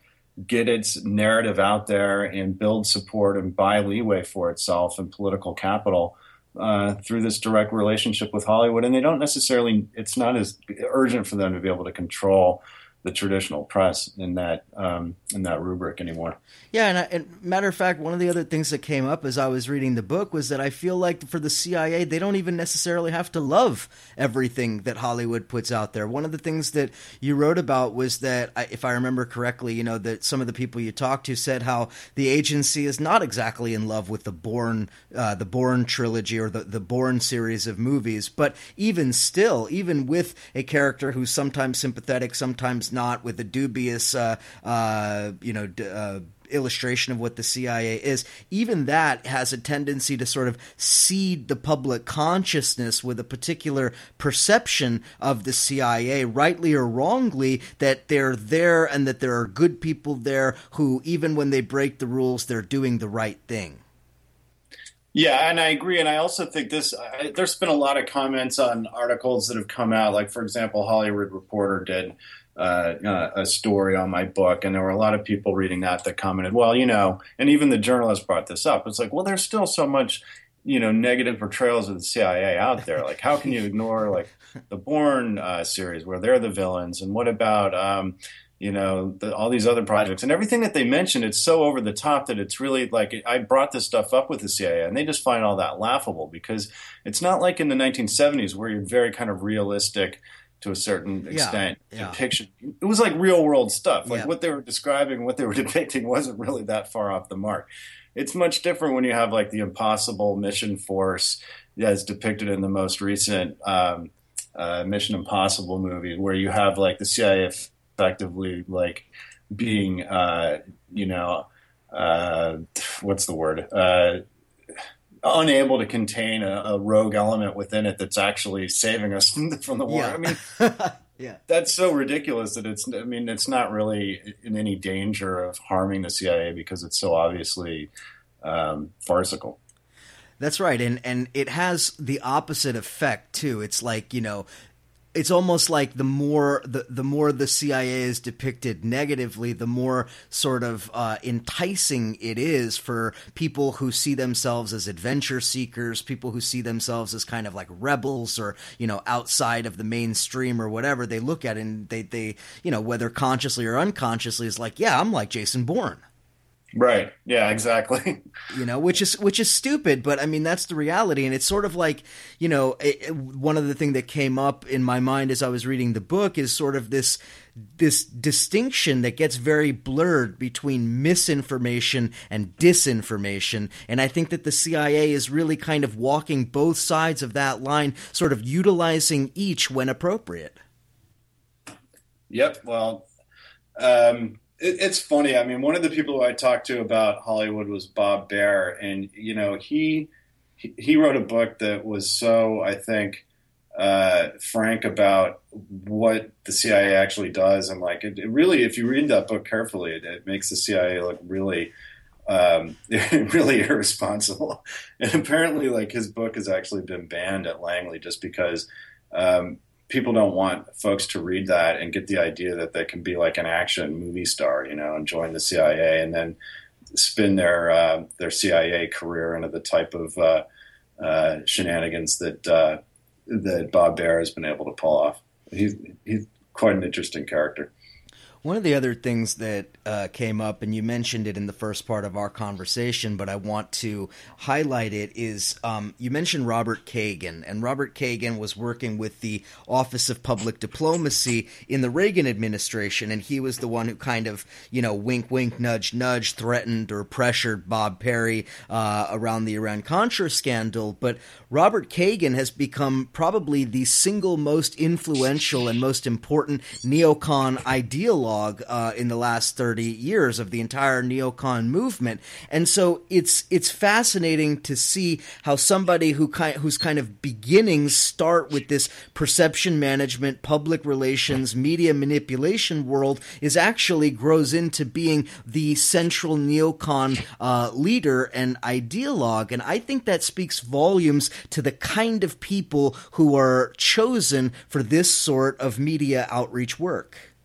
get its narrative out there and build support and buy leeway for itself and political capital uh, through this direct relationship with Hollywood. And they don't necessarily it's not as urgent for them to be able to control the traditional press in that um, in that rubric anymore. Yeah, and, I, and, matter of fact, one of the other things that came up as I was reading the book was that I feel like for the CIA, they don't even necessarily have to love everything that Hollywood puts out there. One of the things that you wrote about was that, if I remember correctly, you know that some of the people you talked to said how the agency is not exactly in love with the Bourne uh, the Bourne trilogy or the the Bourne series of movies, but even still, even with a character who's sometimes sympathetic, sometimes not with a dubious, uh, uh, you know, d- uh, illustration of what the CIA is, even that has a tendency to sort of seed the public consciousness with a particular perception of the CIA, rightly or wrongly, that they're there and that there are good people there who, even when they break the rules, they're doing the right thing. Yeah, and I agree. And I also think this, I, there's been a lot of comments on articles that have come out. Like, for example, Hollywood Reporter did uh, uh, a story on my book, and there were a lot of people reading that that commented, well, you know, and even the journalist brought this up. It's like, well, there's still so much, you know, negative portrayals of the CIA out there. Like, how can you (laughs) ignore like the Bourne uh, series where they're the villains, and what about um, you know the, all these other projects and everything that they mentioned it's so over the top that it's really like i brought this stuff up with the cia and they just find all that laughable because it's not like in the 1970s where you're very kind of realistic to a certain extent yeah, yeah. depiction it was like real world stuff like yeah. what they were describing what they were (laughs) depicting wasn't really that far off the mark it's much different when you have like the impossible mission force as depicted in the most recent um, uh, mission impossible movie where you have like the cia effectively like being, uh, you know, uh, what's the word? Unable to contain a, a, rogue element within it that's actually saving us (laughs) from the, from the war. Yeah. I mean, (laughs) yeah, that's so ridiculous that it's. I mean, it's not really in any danger of harming the CIA because it's so obviously um, farcical. That's right, and and it has the opposite effect too. It's like you know it's almost like the more the, the more the CIA is depicted negatively, the more sort of uh, enticing it is for people who see themselves as adventure seekers, people who see themselves as kind of like rebels or you know outside of the mainstream or whatever. They look at it and they they you know whether consciously or unconsciously is like, yeah, I'm like Jason Bourne. Right. Yeah, exactly. (laughs) you know, which is which is stupid, but I mean that's the reality and it's sort of like, you know, it, one of the thing that came up in my mind as I was reading the book is sort of this this distinction that gets very blurred between misinformation and disinformation and I think that the CIA is really kind of walking both sides of that line, sort of utilizing each when appropriate. Yep, well, um it, it's funny. I mean, one of the people who I talked to about Hollywood was Bob Baer, and you know, he he wrote a book that was so I think uh, frank about what the CIA actually does, and like it, it really, if you read that book carefully, it, it makes the CIA look really. Um, (laughs) really irresponsible, (laughs) and apparently, like his book has actually been banned at Langley just because um, people don't want folks to read that and get the idea that they can be like an action movie star, you know, and join the CIA and then spin their uh, their CIA career into the type of uh, uh, shenanigans that uh, that Bob Baer has been able to pull off. He's he's quite an interesting character. One of the other things that uh, came up, and you mentioned it in the first part of our conversation, but I want to highlight it, is um, you mentioned Robert Kagan, and Robert Kagan was working with the Office of Public Diplomacy in the Reagan administration, and he was the one who kind of, you know, wink, wink, nudge, nudge, threatened or pressured Bob Parry uh, around the Iran Contra scandal. But Robert Kagan has become probably the single most influential and most important neocon ideologue uh, in the last 30 years of the entire neocon movement. And so it's it's fascinating to see how somebody who kind whose kind of beginnings start with this perception management, public relations, media manipulation world is actually grows into being the central neocon uh, leader and ideologue. And I think that speaks volumes to the kind of people who are chosen for this sort of media outreach work.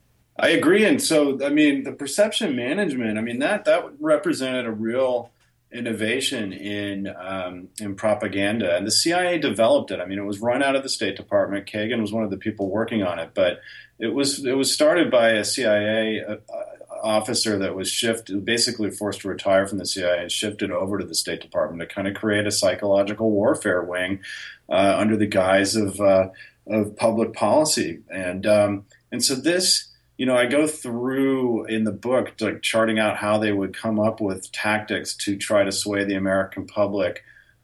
I agree, and so I mean the perception management. I mean that that represented a real innovation in um, in propaganda, and the CIA developed it. I mean, it was run out of the State Department. Kagan was one of the people working on it, but it was it was started by a CIA uh, officer that was shifted, basically forced to retire from the CIA and shifted over to the State Department to kind of create a psychological warfare wing uh, under the guise of uh, of public policy. And um, and so this, you know, I go through in the book like charting out how they would come up with tactics to try to sway the American public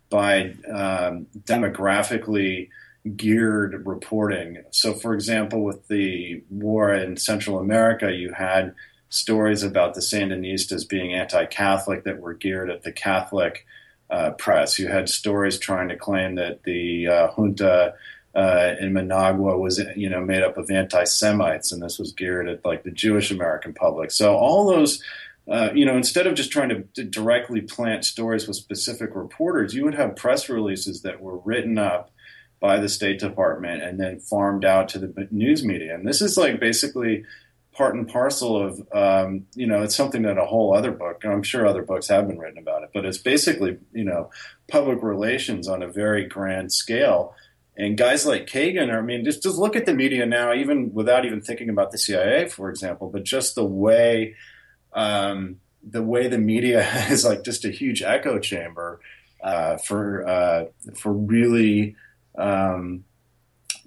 by um, demographically geared reporting. So, for example, with the war in Central America, you had stories about the Sandinistas being anti-Catholic that were geared at the Catholic uh, press. You had stories trying to claim that the uh, junta uh, in Managua was, you know, made up of anti-Semites, and this was geared at like the Jewish American public. So all those. Uh, you know, instead of just trying to, to directly plant stories with specific reporters, you would have press releases that were written up by the State Department and then farmed out to the news media. And this is like basically part and parcel of um, you know it's something that a whole other book i'm sure other books have been written about it but it's basically you know public relations on a very grand scale and guys like kagan are, i mean just, just look at the media now even without even thinking about the cia for example but just the way um, the way the media (laughs) is like just a huge echo chamber uh, for uh, for really um,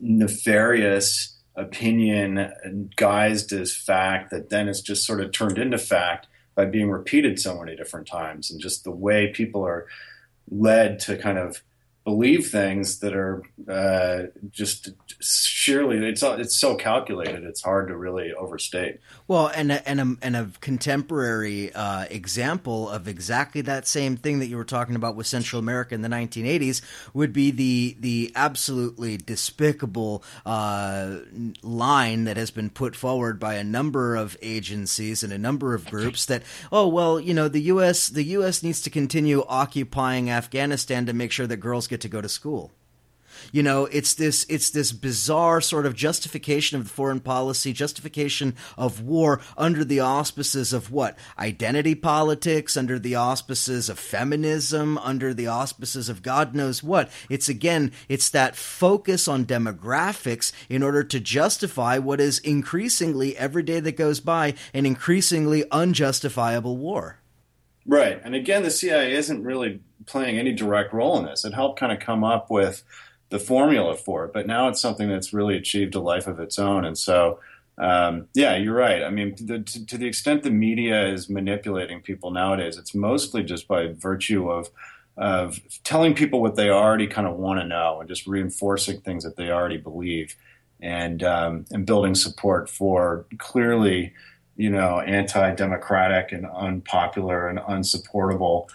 nefarious opinion guised as fact that then is just sort of turned into fact by being repeated so many different times. And just the way people are led to kind of believe things that are uh, just surely it's it's so calculated it's hard to really overstate. Well, and a, and a, and a contemporary uh, example of exactly that same thing that you were talking about with Central America in the 1980s would be the the absolutely despicable uh, line that has been put forward by a number of agencies and a number of groups that oh well you know the U.S. the U.S. needs to continue occupying Afghanistan to make sure that girls get to go to school. You know, it's this it's this bizarre sort of justification of foreign policy, justification of war under the auspices of what? Identity politics, under the auspices of feminism, under the auspices of God knows what. It's again, it's that focus on demographics in order to justify what is increasingly every day that goes by an increasingly unjustifiable war. Right. And again, the CIA isn't really playing any direct role in this. It helped kind of come up with the formula for it, but now it's something that's really achieved a life of its own. And so, um, yeah, you're right. I mean, to, to, the extent the media is manipulating people nowadays, it's mostly just by virtue of of telling people what they already kind of want to know and just reinforcing things that they already believe, and um, and building support for clearly, you know, anti-democratic and unpopular and unsupportable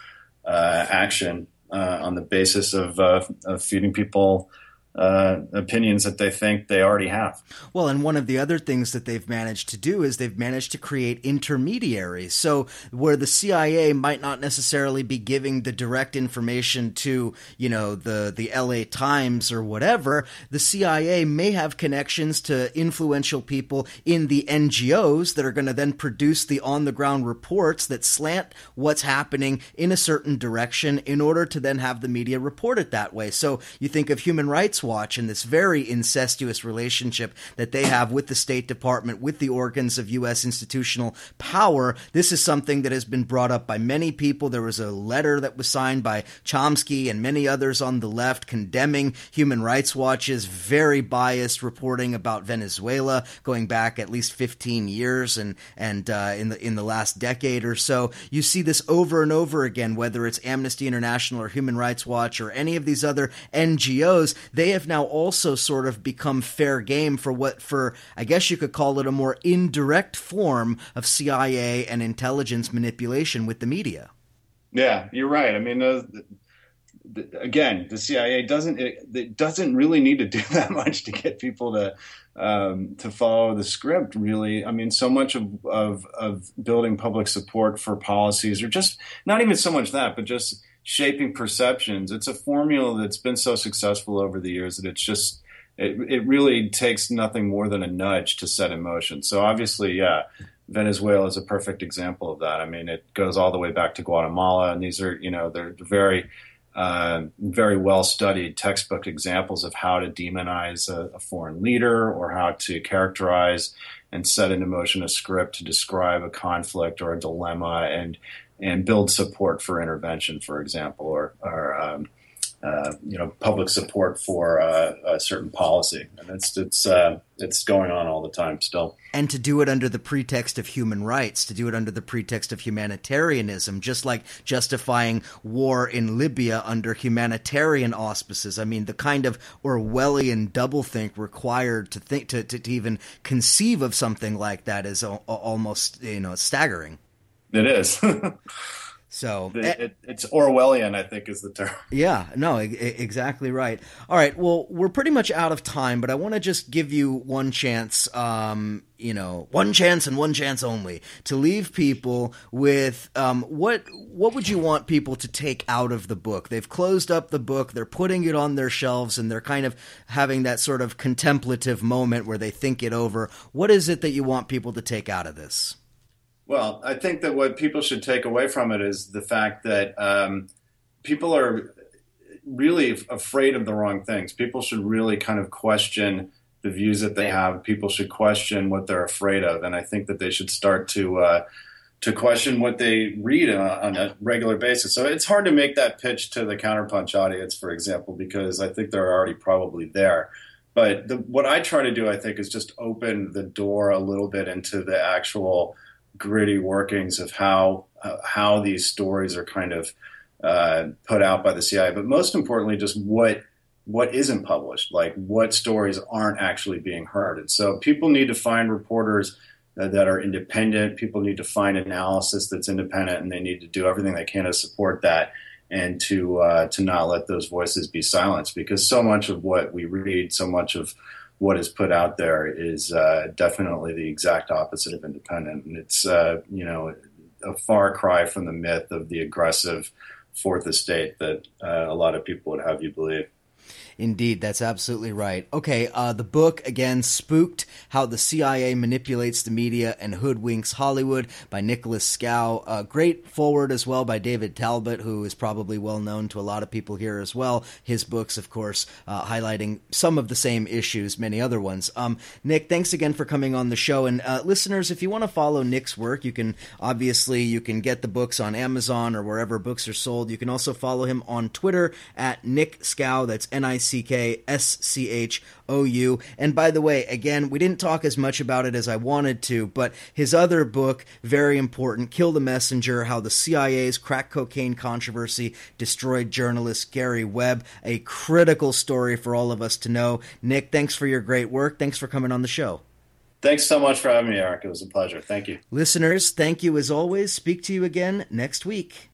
action uh, on the basis of, uh, of feeding people uh, opinions that they think they already have. Well, and one of the other things that they've managed to do is they've managed to create intermediaries. So where the CIA might not necessarily be giving the direct information to, you know, the the LA Times or whatever, the CIA may have connections to influential people in the NGOs that are going to then produce the on the ground reports that slant what's happening in a certain direction in order to then have the media report it that way. So you think of human rights Watch and this very incestuous relationship that they have with the State Department, with the organs of U.S. institutional power. This is something that has been brought up by many people. There was a letter that was signed by Chomsky and many others on the left condemning Human Rights Watch's very biased reporting about Venezuela going back at least 15 years and and uh, in the in the last decade or so. You see this over and over again, whether it's Amnesty International or Human Rights Watch or any of these other NGOs. They have now also sort of become fair game for what, for I guess you could call it a more indirect form of CIA and intelligence manipulation with the media. Yeah, you're right. I mean, uh, again, the CIA doesn't it, it, doesn't really need to do (laughs) that much to get people to um, to follow the script. Really, I mean, so much of, of of building public support for policies, or just not even so much that, but just shaping perceptions. It's a formula that's been so successful over the years that it's just it, it really takes nothing more than a nudge to set in motion. So obviously, yeah, Venezuela is a perfect example of that. I mean, it goes all the way back to Guatemala, and these are you know they're very uh, very well studied textbook examples of how to demonize a, a, foreign leader or how to characterize and set into motion a script to describe a conflict or a dilemma and and build support for intervention, for example, or, or um, uh, you know public support for uh, a certain policy, and it's it's uh, it's going on all the time still. And to do it under the pretext of human rights, to do it under the pretext of humanitarianism, just like justifying war in Libya under humanitarian auspices. I mean, the kind of Orwellian doublethink required to think to, to, to even conceive of something like that is almost you know staggering. It is. (laughs) So it, eh, it, it's Orwellian, I think, is the term. (laughs) Yeah, no, exactly right. All right, well, we're pretty much out of time, but I want to just give you one chance, um, you know, one chance and one chance only to leave people with um, what what would you want people to take out of the book? They've closed up the book, they're putting it on their shelves, and they're kind of having that sort of contemplative moment where they think it over. What is it that you want people to take out of this? Well, I think that what people should take away from it is the fact that um, people are really afraid of the wrong things. People should really kind of question the views that they have. People should question what they're afraid of, and I think that they should start to uh, to question what they read on, on, a regular basis. So it's hard to make that pitch to the counterpunch audience, for example, because I think they're already probably there. But the, what I try to do, I think, is just open the door a little bit into the actual gritty workings of how uh, how these stories are kind of uh, put out by the CIA, but most importantly, just what what isn't published, like what stories aren't actually being heard. And so people need to find reporters that, that are independent. People need to find analysis that's independent, and they need to do everything they can to support that and to uh, to not let those voices be silenced. Because so much of what we read, so much of what is put out there is uh, definitely the exact opposite of independent, and it's uh, you know a far cry from the myth of the aggressive fourth estate that uh, a lot of people would have you believe. Indeed, that's absolutely right. Okay, uh, the book again, "Spooked: How the CIA Manipulates the Media and Hoodwinks Hollywood" by Nicholas Schou. Uh, great forward as well by David Talbot, who is probably well known to a lot of people here as well. His books, of course, uh, highlighting some of the same issues, many other ones. Um, Nick, thanks again for coming on the show. And uh, listeners, if you want to follow Nick's work, you can obviously you can get the books on Amazon or wherever books are sold. You can also follow him on Twitter at Nick Schou. That's N I C K S C H O U. And by the way, again, we didn't talk as much about it as I wanted to, but his other book, very important, Kill the Messenger How the CIA's Crack Cocaine Controversy Destroyed Journalist Gary Webb, a critical story for all of us to know. Nick, thanks for your great work. Thanks for coming on the show. Thanks so much for having me, Eric. It was a pleasure. Thank you. Listeners, thank you as always. Speak to you again next week.